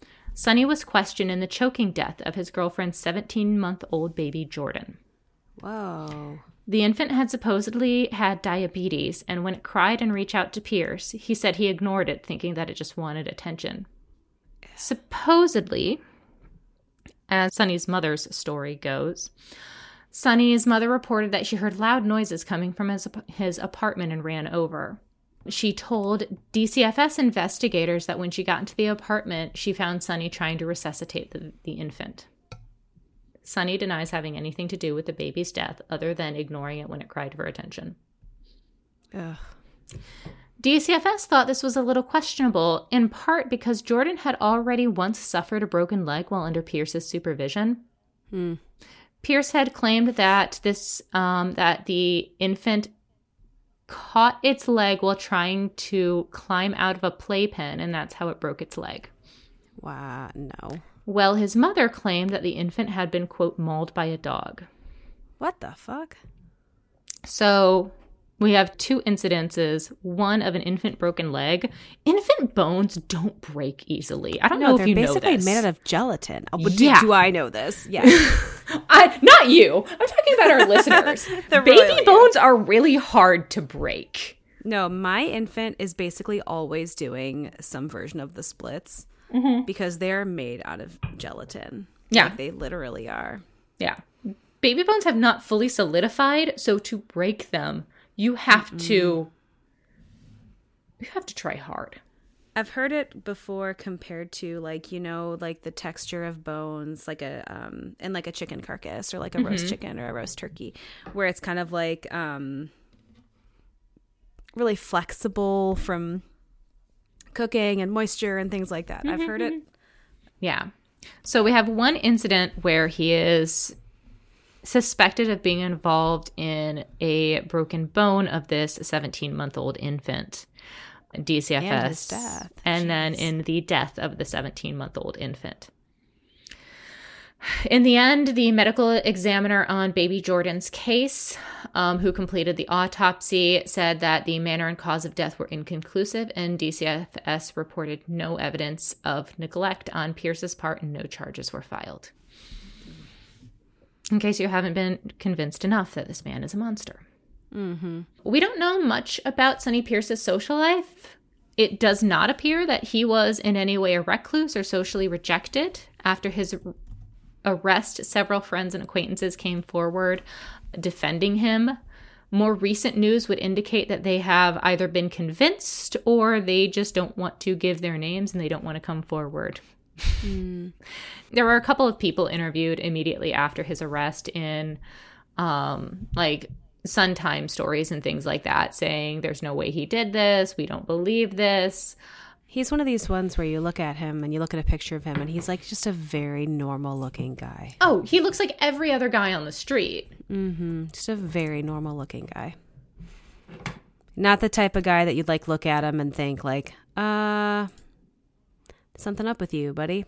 Sonny was questioned in the choking death of his girlfriend's 17 month old baby, Jordan. Whoa. The infant had supposedly had diabetes, and when it cried and reached out to Pierce, he said he ignored it, thinking that it just wanted attention. Supposedly, as Sonny's mother's story goes, Sonny's mother reported that she heard loud noises coming from his, his apartment and ran over. She told DCFS investigators that when she got into the apartment, she found Sonny trying to resuscitate the, the infant. Sonny denies having anything to do with the baby's death other than ignoring it when it cried for attention. Ugh. DCFS thought this was a little questionable, in part because Jordan had already once suffered a broken leg while under Pierce's supervision. Hmm. Pierce had claimed that this um, that the infant caught its leg while trying to climb out of a playpen, and that's how it broke its leg. Wow, no. Well, his mother claimed that the infant had been quote mauled by a dog. What the fuck? So we have two incidences one of an infant broken leg. Infant bones don't break easily. I don't no, know if you know this. They're basically made out of gelatin. Oh, yeah. do, do i know this? Yeah. [LAUGHS] I, not you. I'm talking about our [LAUGHS] listeners. [LAUGHS] Baby really bones are really hard to break. No my infant is basically always doing some version of the splits mm-hmm. because they're made out of gelatin. Yeah. Like they literally are. Yeah. Baby bones have not fully solidified so to break them you have mm to you have to try hard. I've heard it before compared to like you know like the texture of bones like a um in like a chicken carcass or like a mm-hmm. roast chicken or a roast turkey where it's kind of like um really flexible from cooking and moisture and things like that. Mm-hmm. I've heard it. Mm-hmm. Yeah. So we have one incident where he is suspected of being involved in a broken bone of this 17 month old infant. DCFS. And, and then in the death of the 17 month old infant. In the end, the medical examiner on baby Jordan's case, um, who completed the autopsy, said that the manner and cause of death were inconclusive, and DCFS reported no evidence of neglect on Pierce's part, and no charges were filed in case you haven't been convinced enough that this man is a monster. Mm-hmm. We don't know much about Sonny Pierce's social life. It does not appear that he was in any way a recluse or socially rejected. After his arrest, several friends and acquaintances came forward defending him. More recent news would indicate that they have either been convinced or they just don't want to give their names and they don't want to come forward Mm. there were a couple of people interviewed immediately after his arrest in um, like Sun Time stories and things like that, saying there's no way he did this. We don't believe this. He's one of these ones where you look at him and you look at a picture of him and he's like just a very normal looking guy. Oh, he looks like every other guy on the street. Mm-hmm. Just a very normal looking guy. Not the type of guy that you'd like look at him and think like, uh, something up with you, buddy.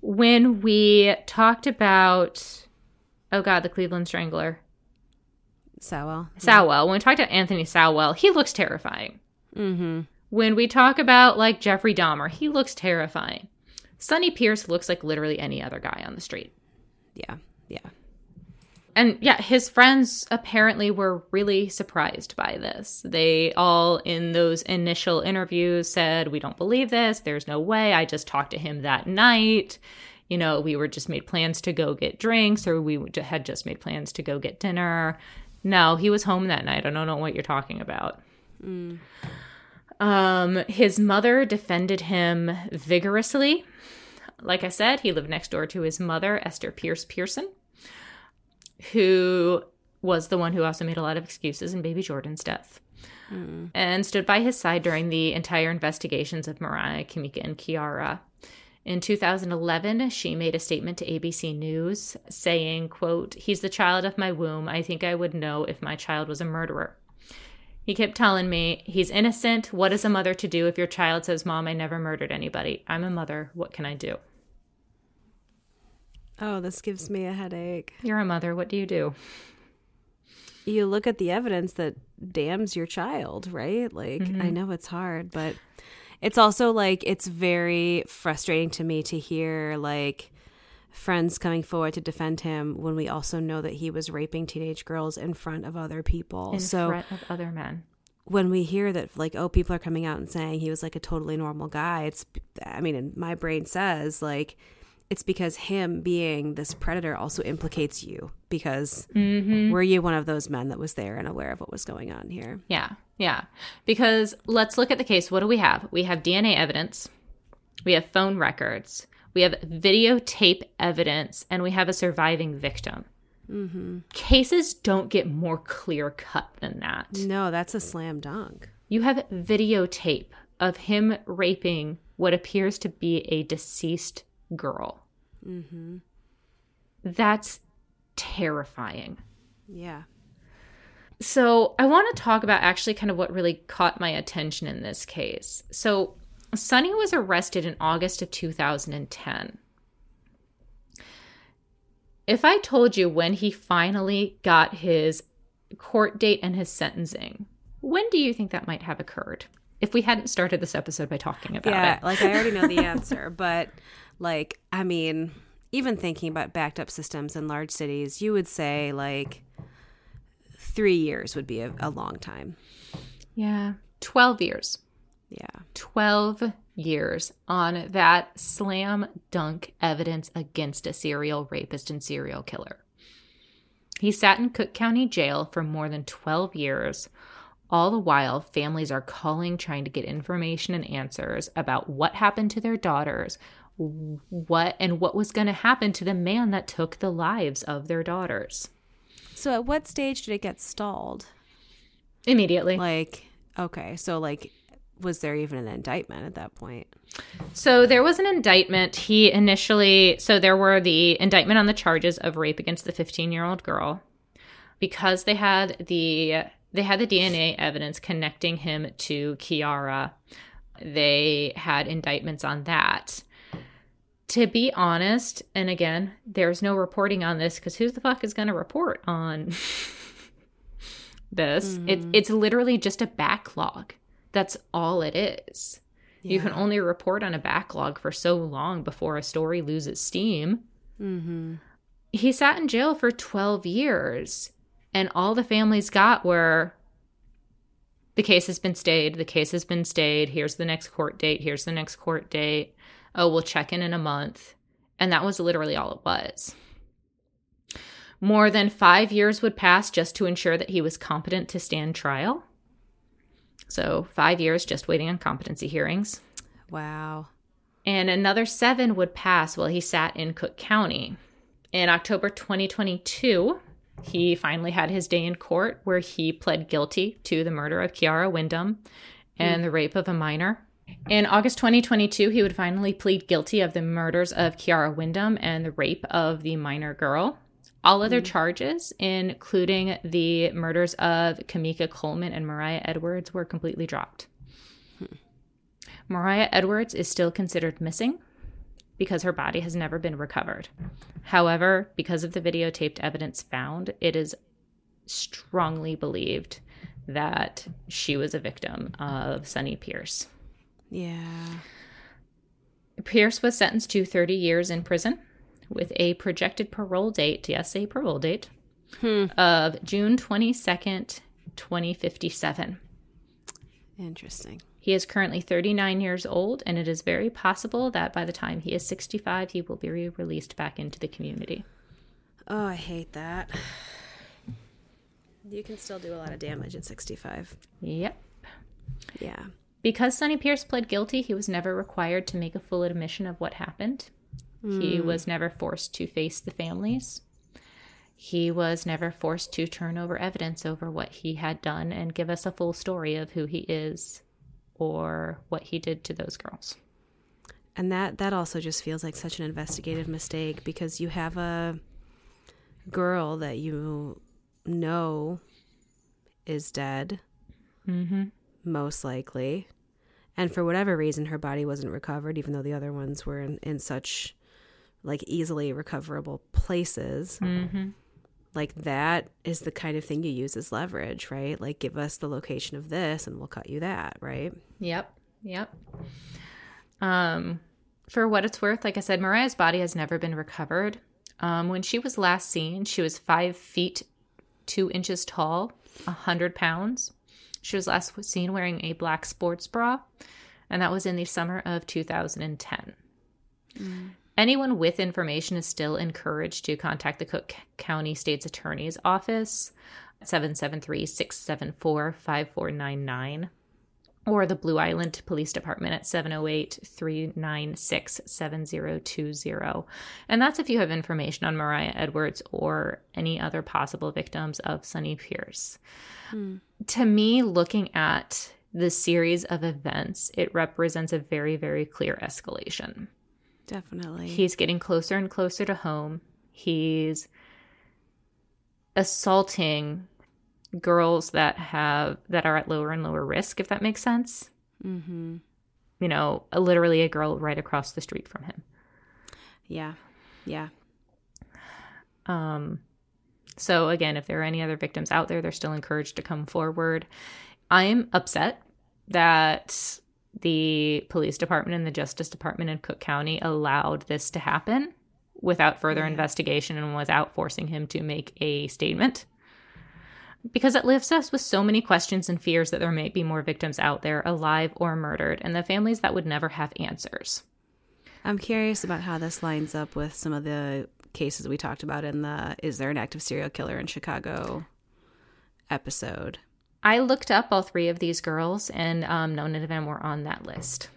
When we talked about, oh God, the Cleveland Strangler. Sowell. Sowell. When we talked about Anthony Sowell, he looks terrifying. Mm-hmm. When we talk about like Jeffrey Dahmer, he looks terrifying. Sonny Pierce looks like literally any other guy on the street. Yeah, yeah. And yeah, his friends apparently were really surprised by this. They all, in those initial interviews, said, We don't believe this. There's no way. I just talked to him that night. You know, we were just made plans to go get drinks, or we had just made plans to go get dinner. No, he was home that night. I don't know what you're talking about. Mm. Um, his mother defended him vigorously. Like I said, he lived next door to his mother, Esther Pierce Pearson, who was the one who also made a lot of excuses in baby Jordan's death. Mm. And stood by his side during the entire investigations of Mariah, Kamika, and Kiara. In 2011, she made a statement to ABC News saying, quote, "He's the child of my womb. I think I would know if my child was a murderer." He kept telling me, "He's innocent. What is a mother to do if your child says, "Mom, I never murdered anybody. I'm a mother. What can I do?" Oh, this gives me a headache. You're a mother. What do you do? You look at the evidence that damns your child, right? Like, mm-hmm. I know it's hard, but it's also like it's very frustrating to me to hear like friends coming forward to defend him when we also know that he was raping teenage girls in front of other people. In so, front of other men. When we hear that, like, oh, people are coming out and saying he was like a totally normal guy, it's, I mean, my brain says, like, it's because him being this predator also implicates you because mm-hmm. were you one of those men that was there and aware of what was going on here? Yeah. Yeah. Because let's look at the case. What do we have? We have DNA evidence, we have phone records, we have videotape evidence, and we have a surviving victim. Mm-hmm. Cases don't get more clear cut than that. No, that's a slam dunk. You have videotape of him raping what appears to be a deceased girl. Mm-hmm. That's terrifying. Yeah. So, I want to talk about actually kind of what really caught my attention in this case. So, Sonny was arrested in August of 2010. If I told you when he finally got his court date and his sentencing, when do you think that might have occurred? If we hadn't started this episode by talking about yeah, it. like I already know the [LAUGHS] answer, but like I mean, even thinking about backed up systems in large cities, you would say like three years would be a, a long time. Yeah. 12 years. Yeah. 12 years on that slam dunk evidence against a serial rapist and serial killer. He sat in Cook County Jail for more than 12 years. All the while, families are calling, trying to get information and answers about what happened to their daughters, what and what was going to happen to the man that took the lives of their daughters. So at what stage did it get stalled? Immediately. Like, okay, so like was there even an indictment at that point? So there was an indictment. He initially, so there were the indictment on the charges of rape against the 15-year-old girl because they had the they had the DNA evidence connecting him to Kiara. They had indictments on that to be honest, and again, there's no reporting on this because who the fuck is going to report on [LAUGHS] this? Mm-hmm. It's it's literally just a backlog. That's all it is. Yeah. You can only report on a backlog for so long before a story loses steam. Mm-hmm. He sat in jail for 12 years, and all the families got were the case has been stayed, the case has been stayed, here's the next court date, here's the next court date oh, we'll check in in a month. And that was literally all it was. More than five years would pass just to ensure that he was competent to stand trial. So, five years just waiting on competency hearings. Wow. And another seven would pass while he sat in Cook County. In October 2022, he finally had his day in court where he pled guilty to the murder of Kiara Windom and hmm. the rape of a minor. In August 2022, he would finally plead guilty of the murders of Kiara Windom and the rape of the minor girl. All other mm-hmm. charges, including the murders of Kamika Coleman and Mariah Edwards, were completely dropped. Hmm. Mariah Edwards is still considered missing because her body has never been recovered. However, because of the videotaped evidence found, it is strongly believed that she was a victim of Sonny Pierce. Yeah. Pierce was sentenced to 30 years in prison with a projected parole date, yes, a parole date, hmm. of June 22nd, 2057. Interesting. He is currently 39 years old, and it is very possible that by the time he is 65, he will be re- released back into the community. Oh, I hate that. [SIGHS] You can still do a lot of damage at 65. Yep. Yeah. Because Sonny Pierce pled guilty, he was never required to make a full admission of what happened. He was never forced to face the families. He was never forced to turn over evidence over what he had done and give us a full story of who he is or what he did to those girls. And that that also just feels like such an investigative mistake because you have a girl that you know is dead, Mm-hmm. most likely. And for whatever reason, her body wasn't recovered, even though the other ones were in, in such like easily recoverable places. Mm-hmm. Like that is the kind of thing you use as leverage, right? Like give us the location of this and we'll cut you that, right? Yep. Yep. Um, for what it's worth, like I said, Mariah's body has never been recovered. Um, when she was last seen, she was five feet two inches tall, a hundred pounds. She was last seen wearing a black sports bra, and that was in the summer of 2010. Mm. Anyone with information is still encouraged to contact the Cook County State's Attorney's Office, 773 674 5499, or the Blue Island Police Department at 708 396 7020. And that's if you have information on Mariah Edwards or any other possible victims of Sonny Pierce. Hmm. To me, looking at the series of events, it represents a very, very clear escalation. Definitely. He's getting closer and closer to home. He's assaulting girls that have that are at lower and lower risk if that makes sense. mm-hmm. You know, literally a girl right across the street from him. Yeah. Yeah. Um so again, if there are any other victims out there, they're still encouraged to come forward. I'm upset that the police department and the justice department in Cook County allowed this to happen without further investigation and without forcing him to make a statement. Because it leaves us with so many questions and fears that there may be more victims out there, alive or murdered, and the families that would never have answers. I'm curious about how this lines up with some of the cases we talked about in the Is There an Active Serial Killer in Chicago episode. I looked up all three of these girls, and um, none of them were on that list.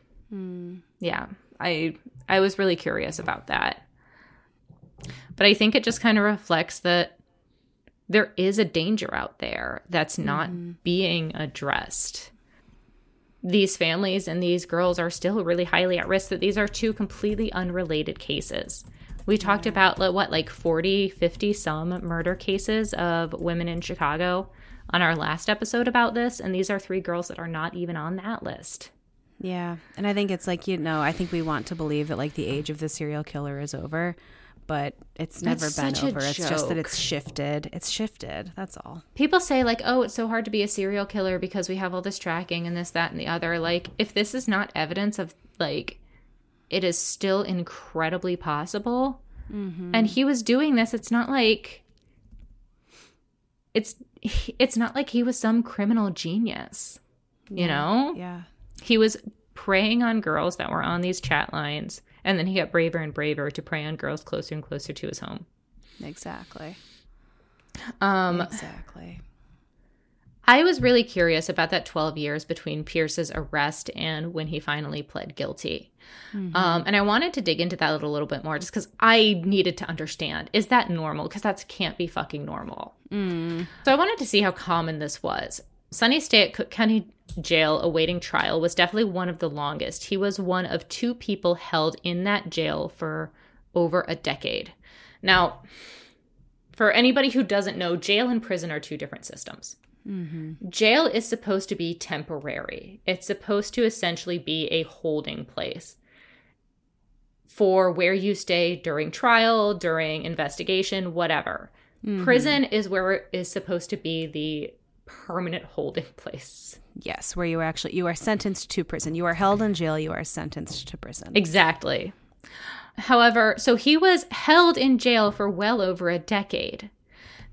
Yeah, I I was really curious about that, but I think it just kind of reflects that there is a danger out there that's not mm-hmm. being addressed. These families and these girls are still really highly at risk. That these are two completely unrelated cases. We talked about what, like 40, 50 some murder cases of women in Chicago on our last episode about this, and these are three girls that are not even on that list. Yeah. And I think it's like, you know, I think we want to believe that like the age of the serial killer is over, but it's never That's been over. It's just that it's shifted. It's shifted. That's all. People say, like, oh, it's so hard to be a serial killer because we have all this tracking and this, that, and the other. Like, if this is not evidence of, like, it is still incredibly possible. Mm-hmm. And he was doing this. It's not like it's it's not like he was some criminal genius. You know? Yeah. He was preying on girls that were on these chat lines, and then he got braver and braver to prey on girls closer and closer to his home. Exactly. Um, Exactly. I was really curious about that 12 years between Pierce's arrest and when he finally pled guilty. Mm-hmm. Um, and I wanted to dig into that a little bit more just because I needed to understand is that normal? Because that can't be fucking normal. Mm. So I wanted to see how common this was. Sonny stay at Cook County Jail awaiting trial was definitely one of the longest. He was one of two people held in that jail for over a decade. Now, for anybody who doesn't know, jail and prison are two different systems. Mm-hmm. Jail is supposed to be temporary. It's supposed to essentially be a holding place for where you stay during trial, during investigation, whatever. Mm-hmm. Prison is where it is supposed to be the permanent holding place. Yes, where you are actually you are sentenced to prison. You are held in jail, you are sentenced to prison. Exactly. However, so he was held in jail for well over a decade.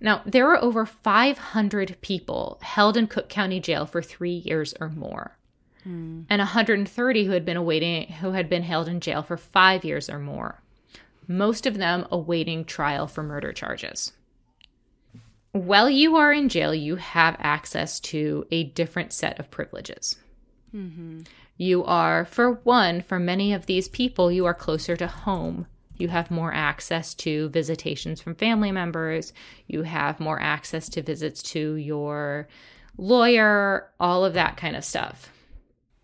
Now, there were over 500 people held in Cook County Jail for three years or more, hmm. and 130 who had been awaiting, who had been held in jail for five years or more. Most of them awaiting trial for murder charges. While you are in jail, you have access to a different set of privileges. Mm-hmm. You are, for one, for many of these people, you are closer to home you have more access to visitations from family members. You have more access to visits to your lawyer, all of that kind of stuff.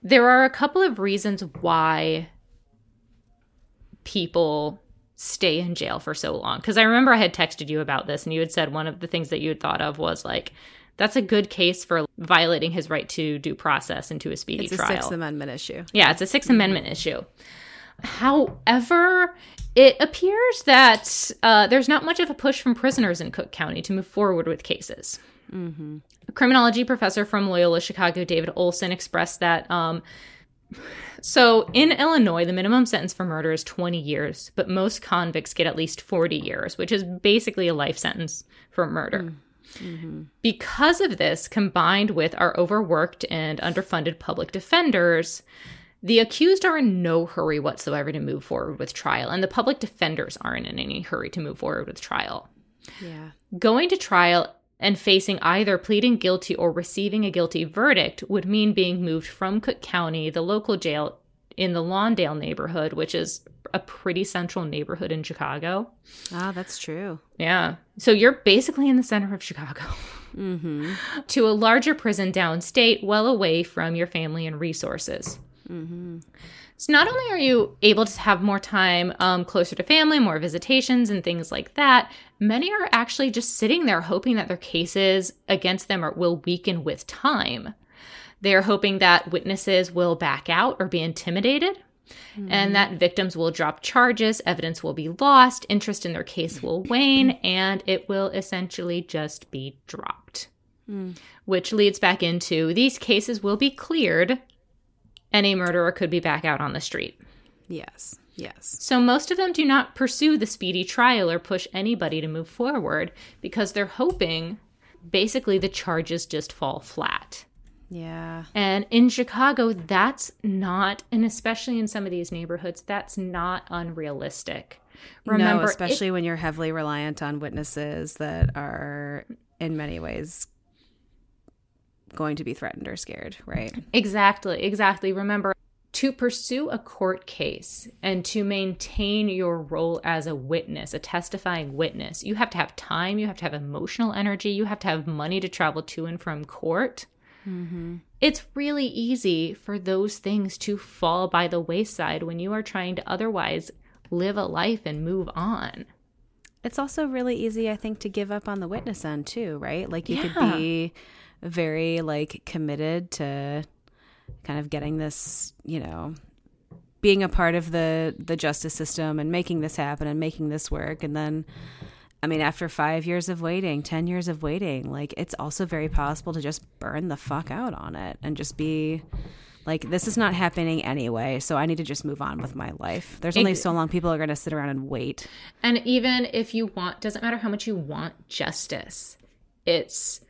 There are a couple of reasons why people stay in jail for so long. Because I remember I had texted you about this, and you had said one of the things that you had thought of was like, that's a good case for violating his right to due process and to a speedy it's a trial. Sixth Amendment issue. Yeah, it's a 6th Amendment issue. However, it appears that uh, there's not much of a push from prisoners in Cook County to move forward with cases. Mm-hmm. A criminology professor from Loyola Chicago, David Olson, expressed that. Um, so in Illinois, the minimum sentence for murder is 20 years, but most convicts get at least 40 years, which is basically a life sentence for murder. Mm-hmm. Because of this, combined with our overworked and underfunded public defenders, the accused are in no hurry whatsoever to move forward with trial, and the public defenders aren't in any hurry to move forward with trial. Yeah. Going to trial and facing either pleading guilty or receiving a guilty verdict would mean being moved from Cook County, the local jail in the Lawndale neighborhood, which is a pretty central neighborhood in Chicago. Ah, that's true. Yeah. So you're basically in the center of Chicago. Mm-hmm. [LAUGHS] to a larger prison downstate, well away from your family and resources. Mm-hmm. So not only are you able to have more time um, closer to family, more visitations, and things like that, many are actually just sitting there hoping that their cases against them are, will weaken with time. They're hoping that witnesses will back out or be intimidated. Mm-hmm. And that victims will drop charges, evidence will be lost, interest in their case will wane, [CLEARS THROAT] and it will essentially just be dropped. Mm. Which leads back into these cases will be cleared any murderer could be back out on the street. Yes. Yes. So most of them do not pursue the speedy trial or push anybody to move forward because they're hoping basically the charges just fall flat. Yeah. And in Chicago, that's not, and especially in some of these neighborhoods, that's not unrealistic. Remember, no, especially it, when you're heavily reliant on witnesses that are in many ways going to be threatened or scared, right? Exactly, exactly. Remember, to pursue a court case and to maintain your role as a witness, a testifying witness, you have to have time, you have to have emotional energy, you have to have money to travel to and from court. Mm-hmm. It's really easy for those things to fall by the wayside when you are trying to otherwise live a life and move on. It's also really easy, I think, to give up on the witness end too, right? Like you yeah. could be very like committed to kind of getting this, you know, being a part of the the justice system and making this happen and making this work. And then I mean after 5 years of waiting, 10 years of waiting, like it's also very possible to just burn the fuck out on it and just be like this is not happening anyway so i need to just move on with my life. There's only so long people are going to sit around and wait. And even if you want doesn't matter how much you want justice it's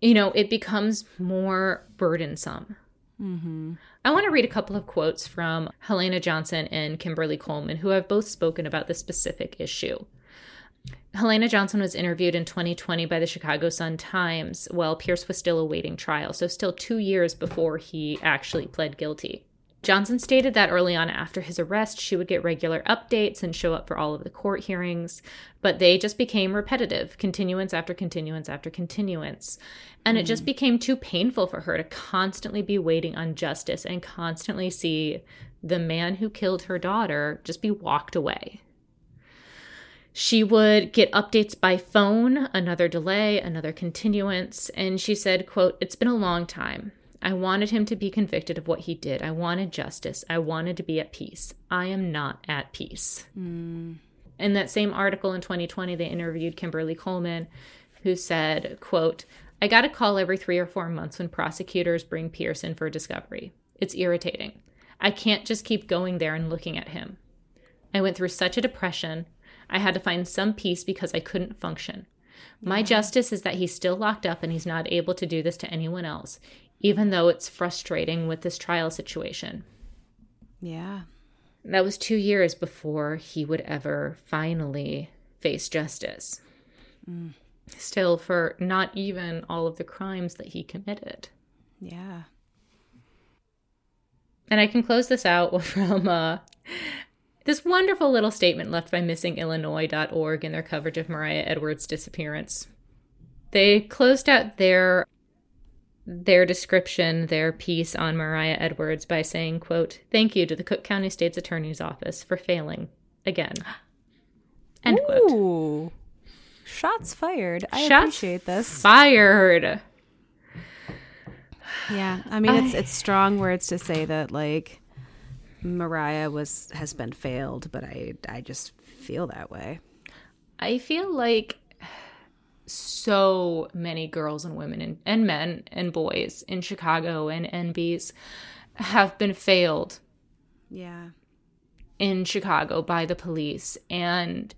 you know, it becomes more burdensome. Mm-hmm. I want to read a couple of quotes from Helena Johnson and Kimberly Coleman, who have both spoken about this specific issue. Helena Johnson was interviewed in 2020 by the Chicago Sun Times while Pierce was still awaiting trial, so still two years before he actually pled guilty. Johnson stated that early on after his arrest, she would get regular updates and show up for all of the court hearings, but they just became repetitive, continuance after continuance after continuance. And mm. it just became too painful for her to constantly be waiting on justice and constantly see the man who killed her daughter just be walked away. She would get updates by phone, another delay, another continuance, and she said, quote, "It's been a long time. I wanted him to be convicted of what he did. I wanted justice. I wanted to be at peace. I am not at peace." Mm. In that same article in 2020, they interviewed Kimberly Coleman, who said, quote, I got a call every three or four months when prosecutors bring Pearson for discovery. It's irritating. I can't just keep going there and looking at him. I went through such a depression. I had to find some peace because I couldn't function. My justice is that he's still locked up and he's not able to do this to anyone else, even though it's frustrating with this trial situation. Yeah. That was two years before he would ever finally face justice. Mm. Still, for not even all of the crimes that he committed. Yeah. And I can close this out [LAUGHS] from uh, this wonderful little statement left by missingillinois.org in their coverage of Mariah Edwards' disappearance. They closed out their their description, their piece on Mariah Edwards by saying, quote, Thank you to the Cook County State's Attorney's Office for failing again. [GASPS] End Ooh. quote. Shots fired. I Shots appreciate this. Fired. Yeah, I mean it's it's strong words to say that like Mariah was has been failed, but I I just feel that way. I feel like so many girls and women and, and men and boys in Chicago and NBs have been failed. Yeah. In Chicago by the police and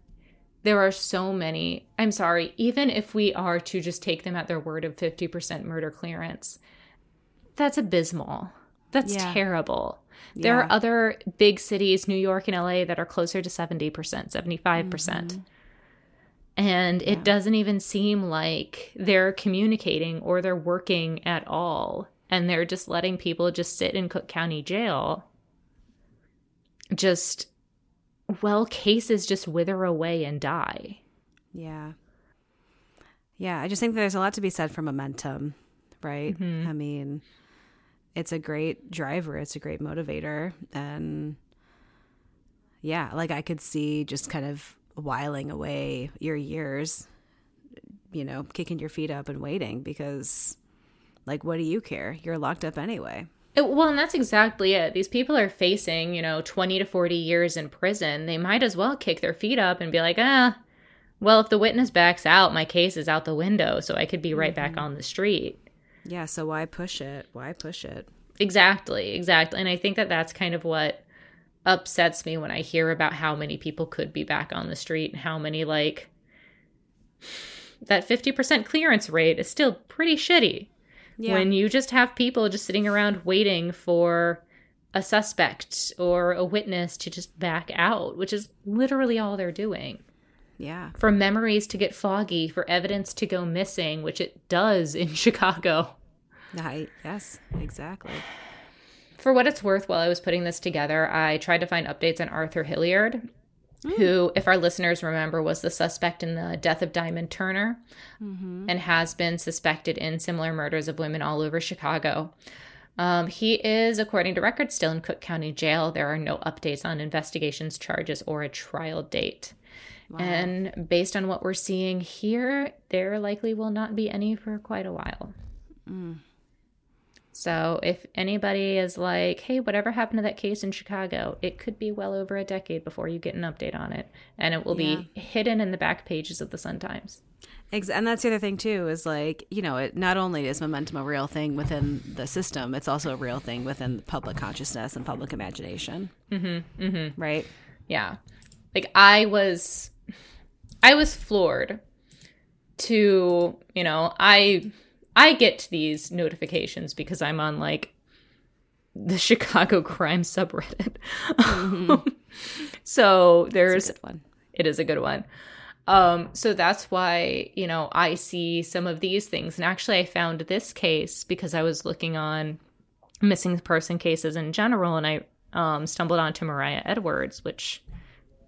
there are so many. I'm sorry, even if we are to just take them at their word of 50% murder clearance, that's abysmal. That's yeah. terrible. Yeah. There are other big cities, New York and LA, that are closer to 70%, 75%. percent mm And yeah. it doesn't even seem like they're communicating or they're working at all. And they're just letting people just sit in Cook County jail. Just, well, cases just wither away and die. Yeah. Yeah. I just think there's a lot to be said for momentum, right? Mm-hmm. I mean, it's a great driver, it's a great motivator. And yeah, like I could see just kind of whiling away your years, you know, kicking your feet up and waiting because, like, what do you care? You're locked up anyway. Well, and that's exactly it. These people are facing, you know, 20 to 40 years in prison. They might as well kick their feet up and be like, ah, well, if the witness backs out, my case is out the window, so I could be right mm-hmm. back on the street. Yeah, so why push it? Why push it? Exactly, exactly. And I think that that's kind of what upsets me when I hear about how many people could be back on the street and how many, like, that 50% clearance rate is still pretty shitty. Yeah. When you just have people just sitting around waiting for a suspect or a witness to just back out, which is literally all they're doing. Yeah. For memories to get foggy, for evidence to go missing, which it does in [LAUGHS] Chicago. I, yes, exactly. For what it's worth, while I was putting this together, I tried to find updates on Arthur Hilliard, mm. who, if our listeners remember, was the suspect in the death of Diamond Turner mm-hmm. and has been suspected in similar murders of women all over Chicago. Um, he is, according to records, still in Cook County Jail. There are no updates on investigations, charges, or a trial date. Wow. And based on what we're seeing here, there likely will not be any for quite a while. Mm. So if anybody is like, hey, whatever happened to that case in Chicago, it could be well over a decade before you get an update on it. And it will yeah. be hidden in the back pages of the Sun Times. And that's the other thing too is like you know it not only is momentum a real thing within the system, it's also a real thing within public consciousness and public imagination. Mm-hmm, mm-hmm. Right? Yeah. Like I was, I was floored to you know I I get these notifications because I'm on like the [LAUGHS] Chicago crime subreddit. Mm-hmm. [LAUGHS] so there's one. It is a good one. Um, so that's why, you know, I see some of these things. And actually, I found this case because I was looking on missing person cases in general, and I um, stumbled onto Mariah Edwards, which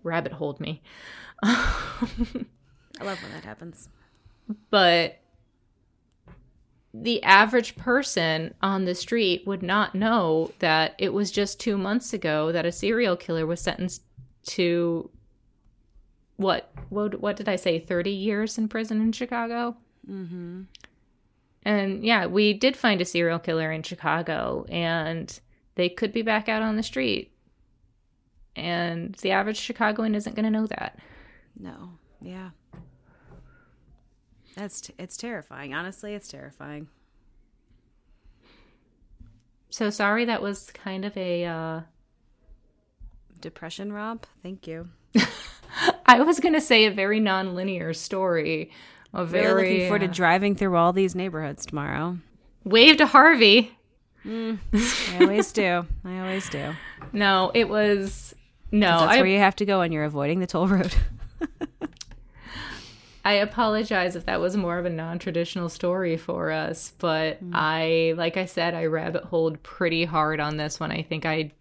rabbit holed me. [LAUGHS] I love when that happens. But the average person on the street would not know that it was just two months ago that a serial killer was sentenced to what what what did I say? Thirty years in prison in Chicago. Mm-hmm. And yeah, we did find a serial killer in Chicago, and they could be back out on the street. And the average Chicagoan isn't going to know that. No. Yeah. That's t- it's terrifying. Honestly, it's terrifying. So sorry that was kind of a uh depression Rob. Thank you. [LAUGHS] I was going to say a very non-linear story. A very Really looking forward uh, to driving through all these neighborhoods tomorrow. wave to Harvey. [LAUGHS] I always do. I always do. No, it was no. That's I, where you have to go when you're avoiding the toll road. [LAUGHS] I apologize if that was more of a non-traditional story for us, but mm. I, like I said, I rabbit holed pretty hard on this one. I think I,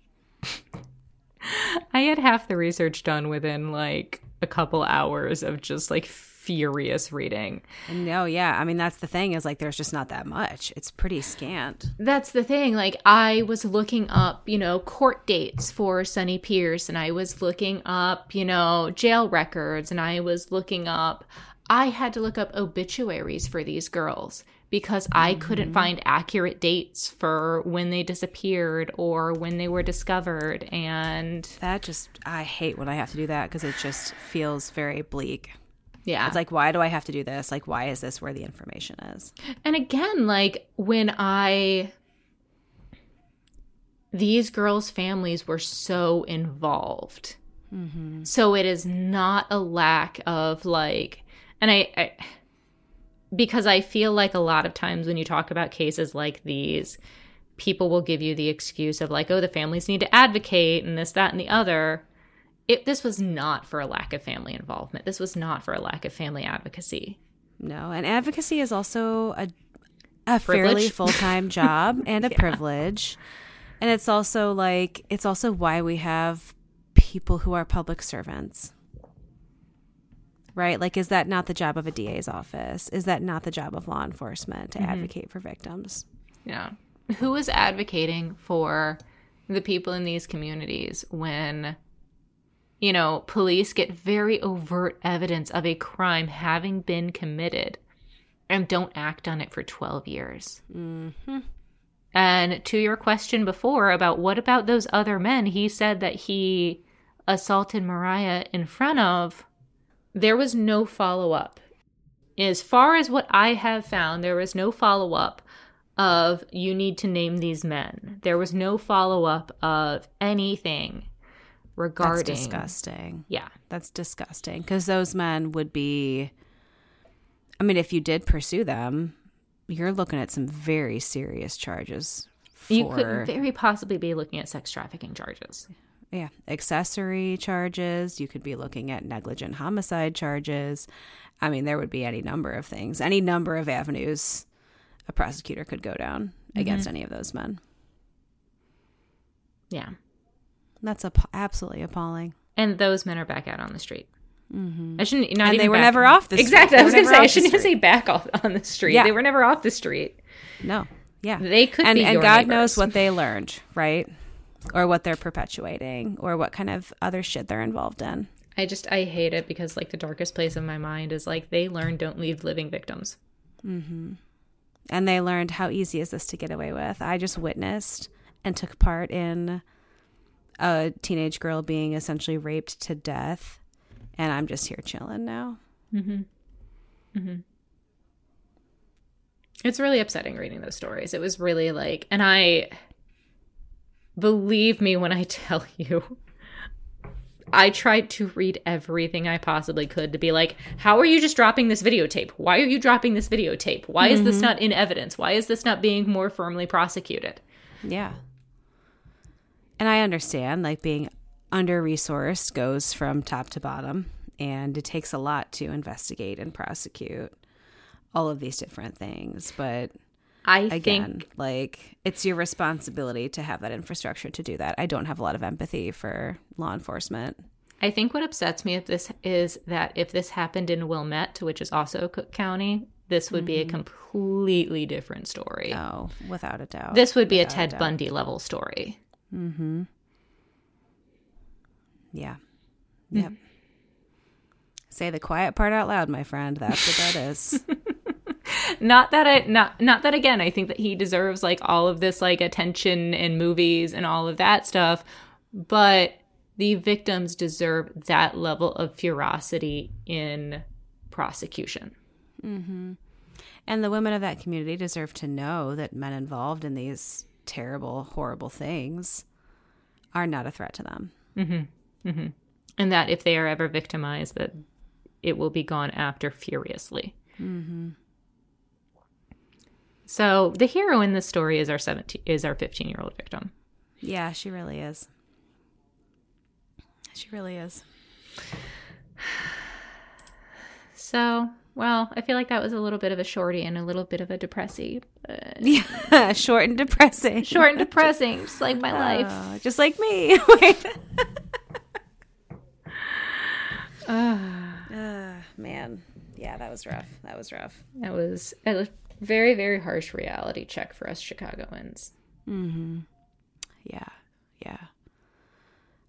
[LAUGHS] I had half the research done within like a couple hours of just like furious reading. no, yeah. I mean, that's the thing is like there's just not that much. It's pretty scant. That's the thing. Like, I was looking up, you know, court dates for Sonny Pierce, and I was looking up, you know, jail records, and I was looking up, I had to look up obituaries for these girls because I couldn't mm. find accurate dates for when they disappeared or when they were discovered. And That just I hate when I have to do that because it just feels very bleak. yeah, It's like why do I have to do this? Like why is this where the information is? And again, like when I these girls' families were so involved. Mm-hmm. So it is not a lack of like and I, I because I feel like a lot of times when you talk about cases like these, people will give you the excuse of like, oh, the families need to advocate and this, that, and the other. It this was not for a lack of family involvement. This was not for a lack of family advocacy. No, and advocacy is also a a fairly [LAUGHS] full time job and a privilege. And it's also like it's also why we have people who are public servants. Right? Like is that not the job of a DA's office? Is that not the job of law enforcement to advocate for victims? Yeah. Who is advocating for the people in these communities when, you know, police get very overt evidence of a crime having been committed and don't act on it for 12 years? Mm-hmm. And to your question before about what about those other men, he said that he assaulted Mariah in front of, there was no follow up. As far as what I have found, there was no follow up of you need to name these men. There was no follow up of anything That's regarding. disgusting. Yeah. That's disgusting because those men would be. I mean, if you did pursue them, you're looking at some very serious charges. For, You could very possibly be looking at sex trafficking charges. Yeah, accessory charges. You could be looking at negligent homicide charges. I mean, there would be any number of things, any number of avenues a prosecutor could go down against mm-hmm. any of those men. Yeah. That's app- absolutely appalling. And those men are back out on the street. Mm-hmm. I shouldn't. Not And they were never off the street. Exactly. I was going to say I shouldn't say back off [LAUGHS] on the street. Yeah. They were never off the street. No, yeah, They could and be and God neighbors. knows what they learned, right? Or what they're perpetuating, or what kind of other shit they're involved in. I just I hate it because like the darkest place in my mind is like they learn don't leave living victims. Mm-hmm. and they learned how easy is this to get away with. I just witnessed and took part in a teenage girl being essentially raped to death, and I'm just here chilling now. Mm-hmm. Mm-hmm. It's really upsetting reading those stories. It was really like, and I believe me when I [LAUGHS] tell you, I tried to read everything I possibly could to be like, how are you just dropping this videotape? Why are you dropping this videotape? Why is this mm-hmm. not in evidence? Why is this not being more firmly prosecuted? Yeah. And I understand, like, being under resourced goes from top to bottom. and it takes a lot to investigate and prosecute all of these different things. But I again, think like it's your responsibility to have that infrastructure to do that. I don't have a lot of empathy for law enforcement. I think what upsets me if this is that if this happened in Wilmette, which is also Cook County, this would be a completely different story. Oh, without a doubt. This would be a Ted doubt. Bundy level story. Mm-hmm. Yeah. [LAUGHS] Yep. Say the quiet part out loud, my friend. That's what that is. [LAUGHS] [LAUGHS] Not that I not not that again, I think that he deserves like all of this like attention in movies and all of that stuff, but the victims deserve that level of ferocity in prosecution. Mm-hmm. and the women of that community deserve to know that men involved in these terrible, horrible things are not a threat to them. Mm-hmm. Mm-hmm. And that if they are ever victimized that it will be gone after furiously. So the hero in this story is our 17 is our 15 year old victim. Yeah, she really is. She really is. So, well, I feel like that was a little bit of a shorty and a little bit of a depressy. But [LAUGHS] Yeah, short and depressing. short and [LAUGHS] depressing, just like my life. Oh, just like me. [LAUGHS] Wait. [SIGHS] Ah, man. Yeah, that was rough. That was rough. That was a very, very harsh reality check for us Chicagoans. Yeah. Yeah.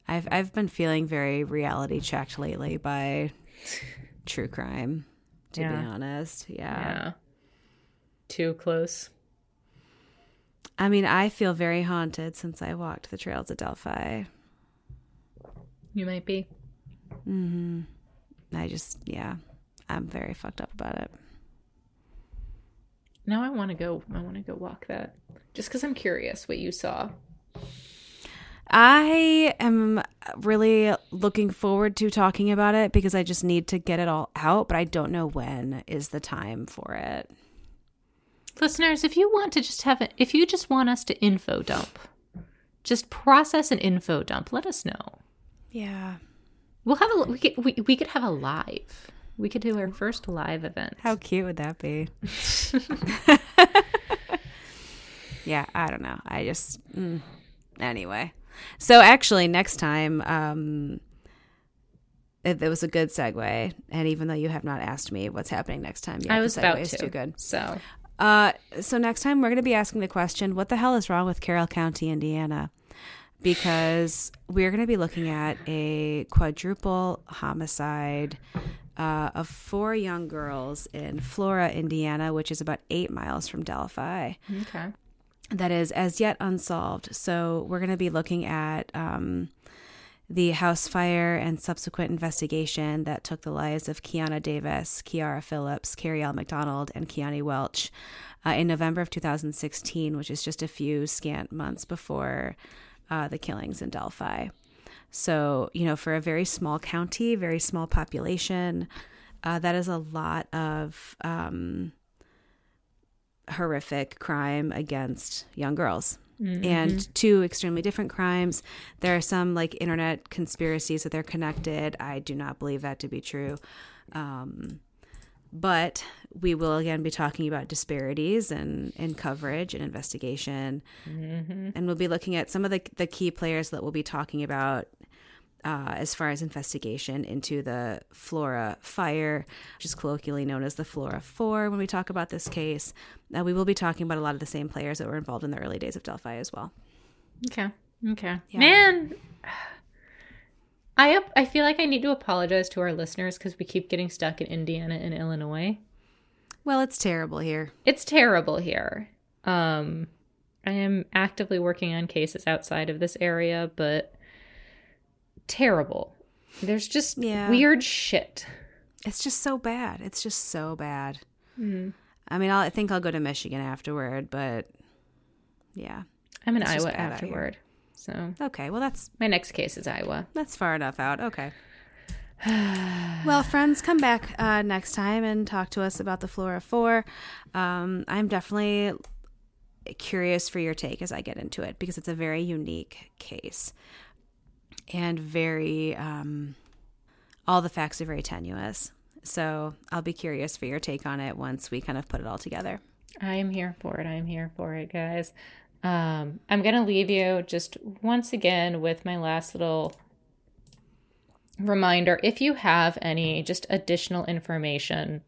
I've I've been feeling very reality checked lately by true crime, to Yeah. be honest. Yeah. Yeah. Too close. I mean, I feel very haunted since I walked the trails of Delphi. You might be. mhm I just, yeah, I'm very fucked up about it. Now I want to go. I want to go walk that. Just because I'm curious what you saw. I am really looking forward to talking about it because I just need to get it all out, but I don't know when is the time for it. Listeners, if you want to just have it, if you just want us to info dump, just process an info dump, let us know. Yeah. We'll have a we could we, we could have a live. We could do our first live event. How cute would that be? [LAUGHS] yeah, I don't know. I just mm. anyway. So actually, next time, um, it, it was a good segue. And even though you have not asked me what's happening next time, yet, I was about to. Too good. So Uh, so next time we're going to be asking the question, what the hell is wrong with Carroll County, Indiana? Because we're going to be looking at a quadruple homicide uh, of four young girls in Flora, Indiana, which is about eight miles from Delphi okay. that is as yet unsolved. So we're going to be looking at um, the house fire and subsequent investigation that took the lives of Kiana Davis, Kiara Phillips, Carrie L. McDonald, and Kiani Welch uh, in November of 2016, which is just a few scant months before uh, the killings in Delphi. So, you know, for a very small county, very small population, uh, that is a lot of um, horrific crime against young girls. And two extremely different crimes. There are some like internet conspiracies that they're connected. I do not believe that to be true. Um, but we will again be talking about disparities and in coverage and investigation. And we'll be looking at some of the, the key players that we'll be talking about uh, as far as investigation into the Flora fire, which is colloquially known as the Flora Four. When we talk about this case, uh, we will be talking about a lot of the same players that were involved in the early days of Delphi as well. Okay. Okay. Yeah. Man, I up, I feel like I need to apologize to our listeners because we keep getting stuck in Indiana and Illinois. Well, it's terrible here. It's terrible here. Um, I am actively working on cases outside of this area, but terrible. There's just Yeah. weird shit. It's just so bad. It's just so bad. Mm-hmm. I mean, I'll, I think I'll go to Michigan afterward, but yeah. I'm in Iowa bad out here. afterward. So Okay, well that's my next case is Iowa. That's far enough out. Okay. [SIGHS] well, friends, come back uh, next time and talk to us about the Flora 4. Um, I'm definitely curious for your take as I get into it because it's a very unique case and very um, all the facts are very tenuous. So I'll be curious for your take on it once we kind of put it all together. I am here for it. I am here for it, guys. Um, I'm going to leave you just once again with my last little reminder. If you have any just additional information,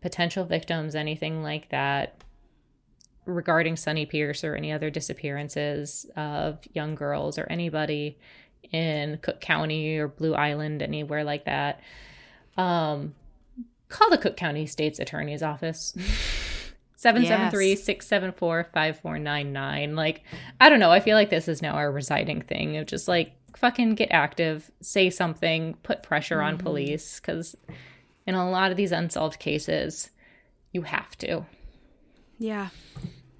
potential victims, anything like that, regarding Sonny Pierce or any other disappearances of young girls or anybody in Cook County or Blue Island, anywhere like that, um, call the Cook County State's Attorney's Office. [LAUGHS] 773-674-5499 like i don't know i feel like this is now our residing thing of just like fucking get active say something put pressure on police because in a lot of these unsolved cases you have to Yeah.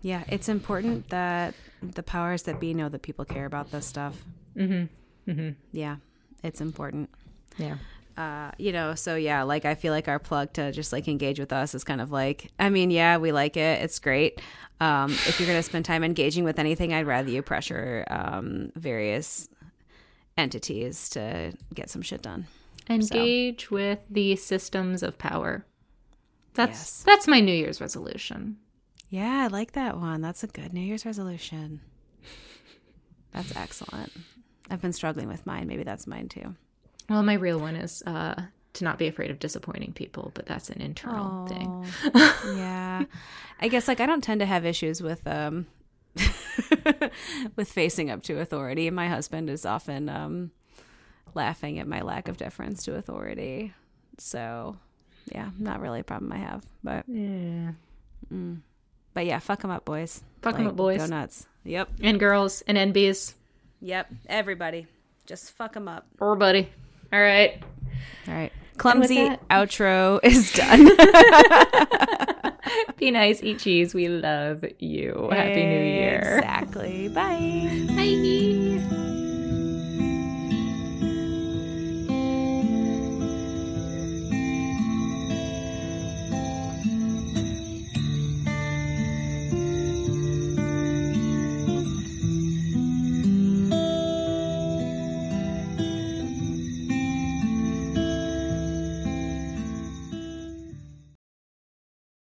Yeah. It's important that the powers that be know that people care about this stuff. mm-hmm mm-hmm Yeah. It's important. yeah uh, you know, so yeah, like I feel like our plug to just like engage with us is kind of like, I mean, yeah, we like it. It's great. Um, if you're going to spend time engaging with anything, I'd rather you pressure um, various entities to get some shit done. engage with the systems of power that's Yes. that's my new year's resolution Yeah, I like that one. That's a good New Year's resolution. That's excellent. I've been struggling with mine. Maybe that's mine too. well my real one is uh to not be afraid of disappointing people but that's an internal thing [LAUGHS] [LAUGHS] yeah. I guess like I don't tend to have issues with um [LAUGHS] with facing up to authority. My husband is often um laughing at my lack of deference to authority. So, yeah, not really a problem I have. But yeah Mm. but yeah, fuck them up, boys. Fuck 'em up, boys. Go nuts. Yep. and girls and nbs Yep. Everybody. Just fuck them up. everybody all right All right. Clumsy outro [LAUGHS] is done. [LAUGHS] be nice eat cheese we love you happy new year Exactly. Bye. bye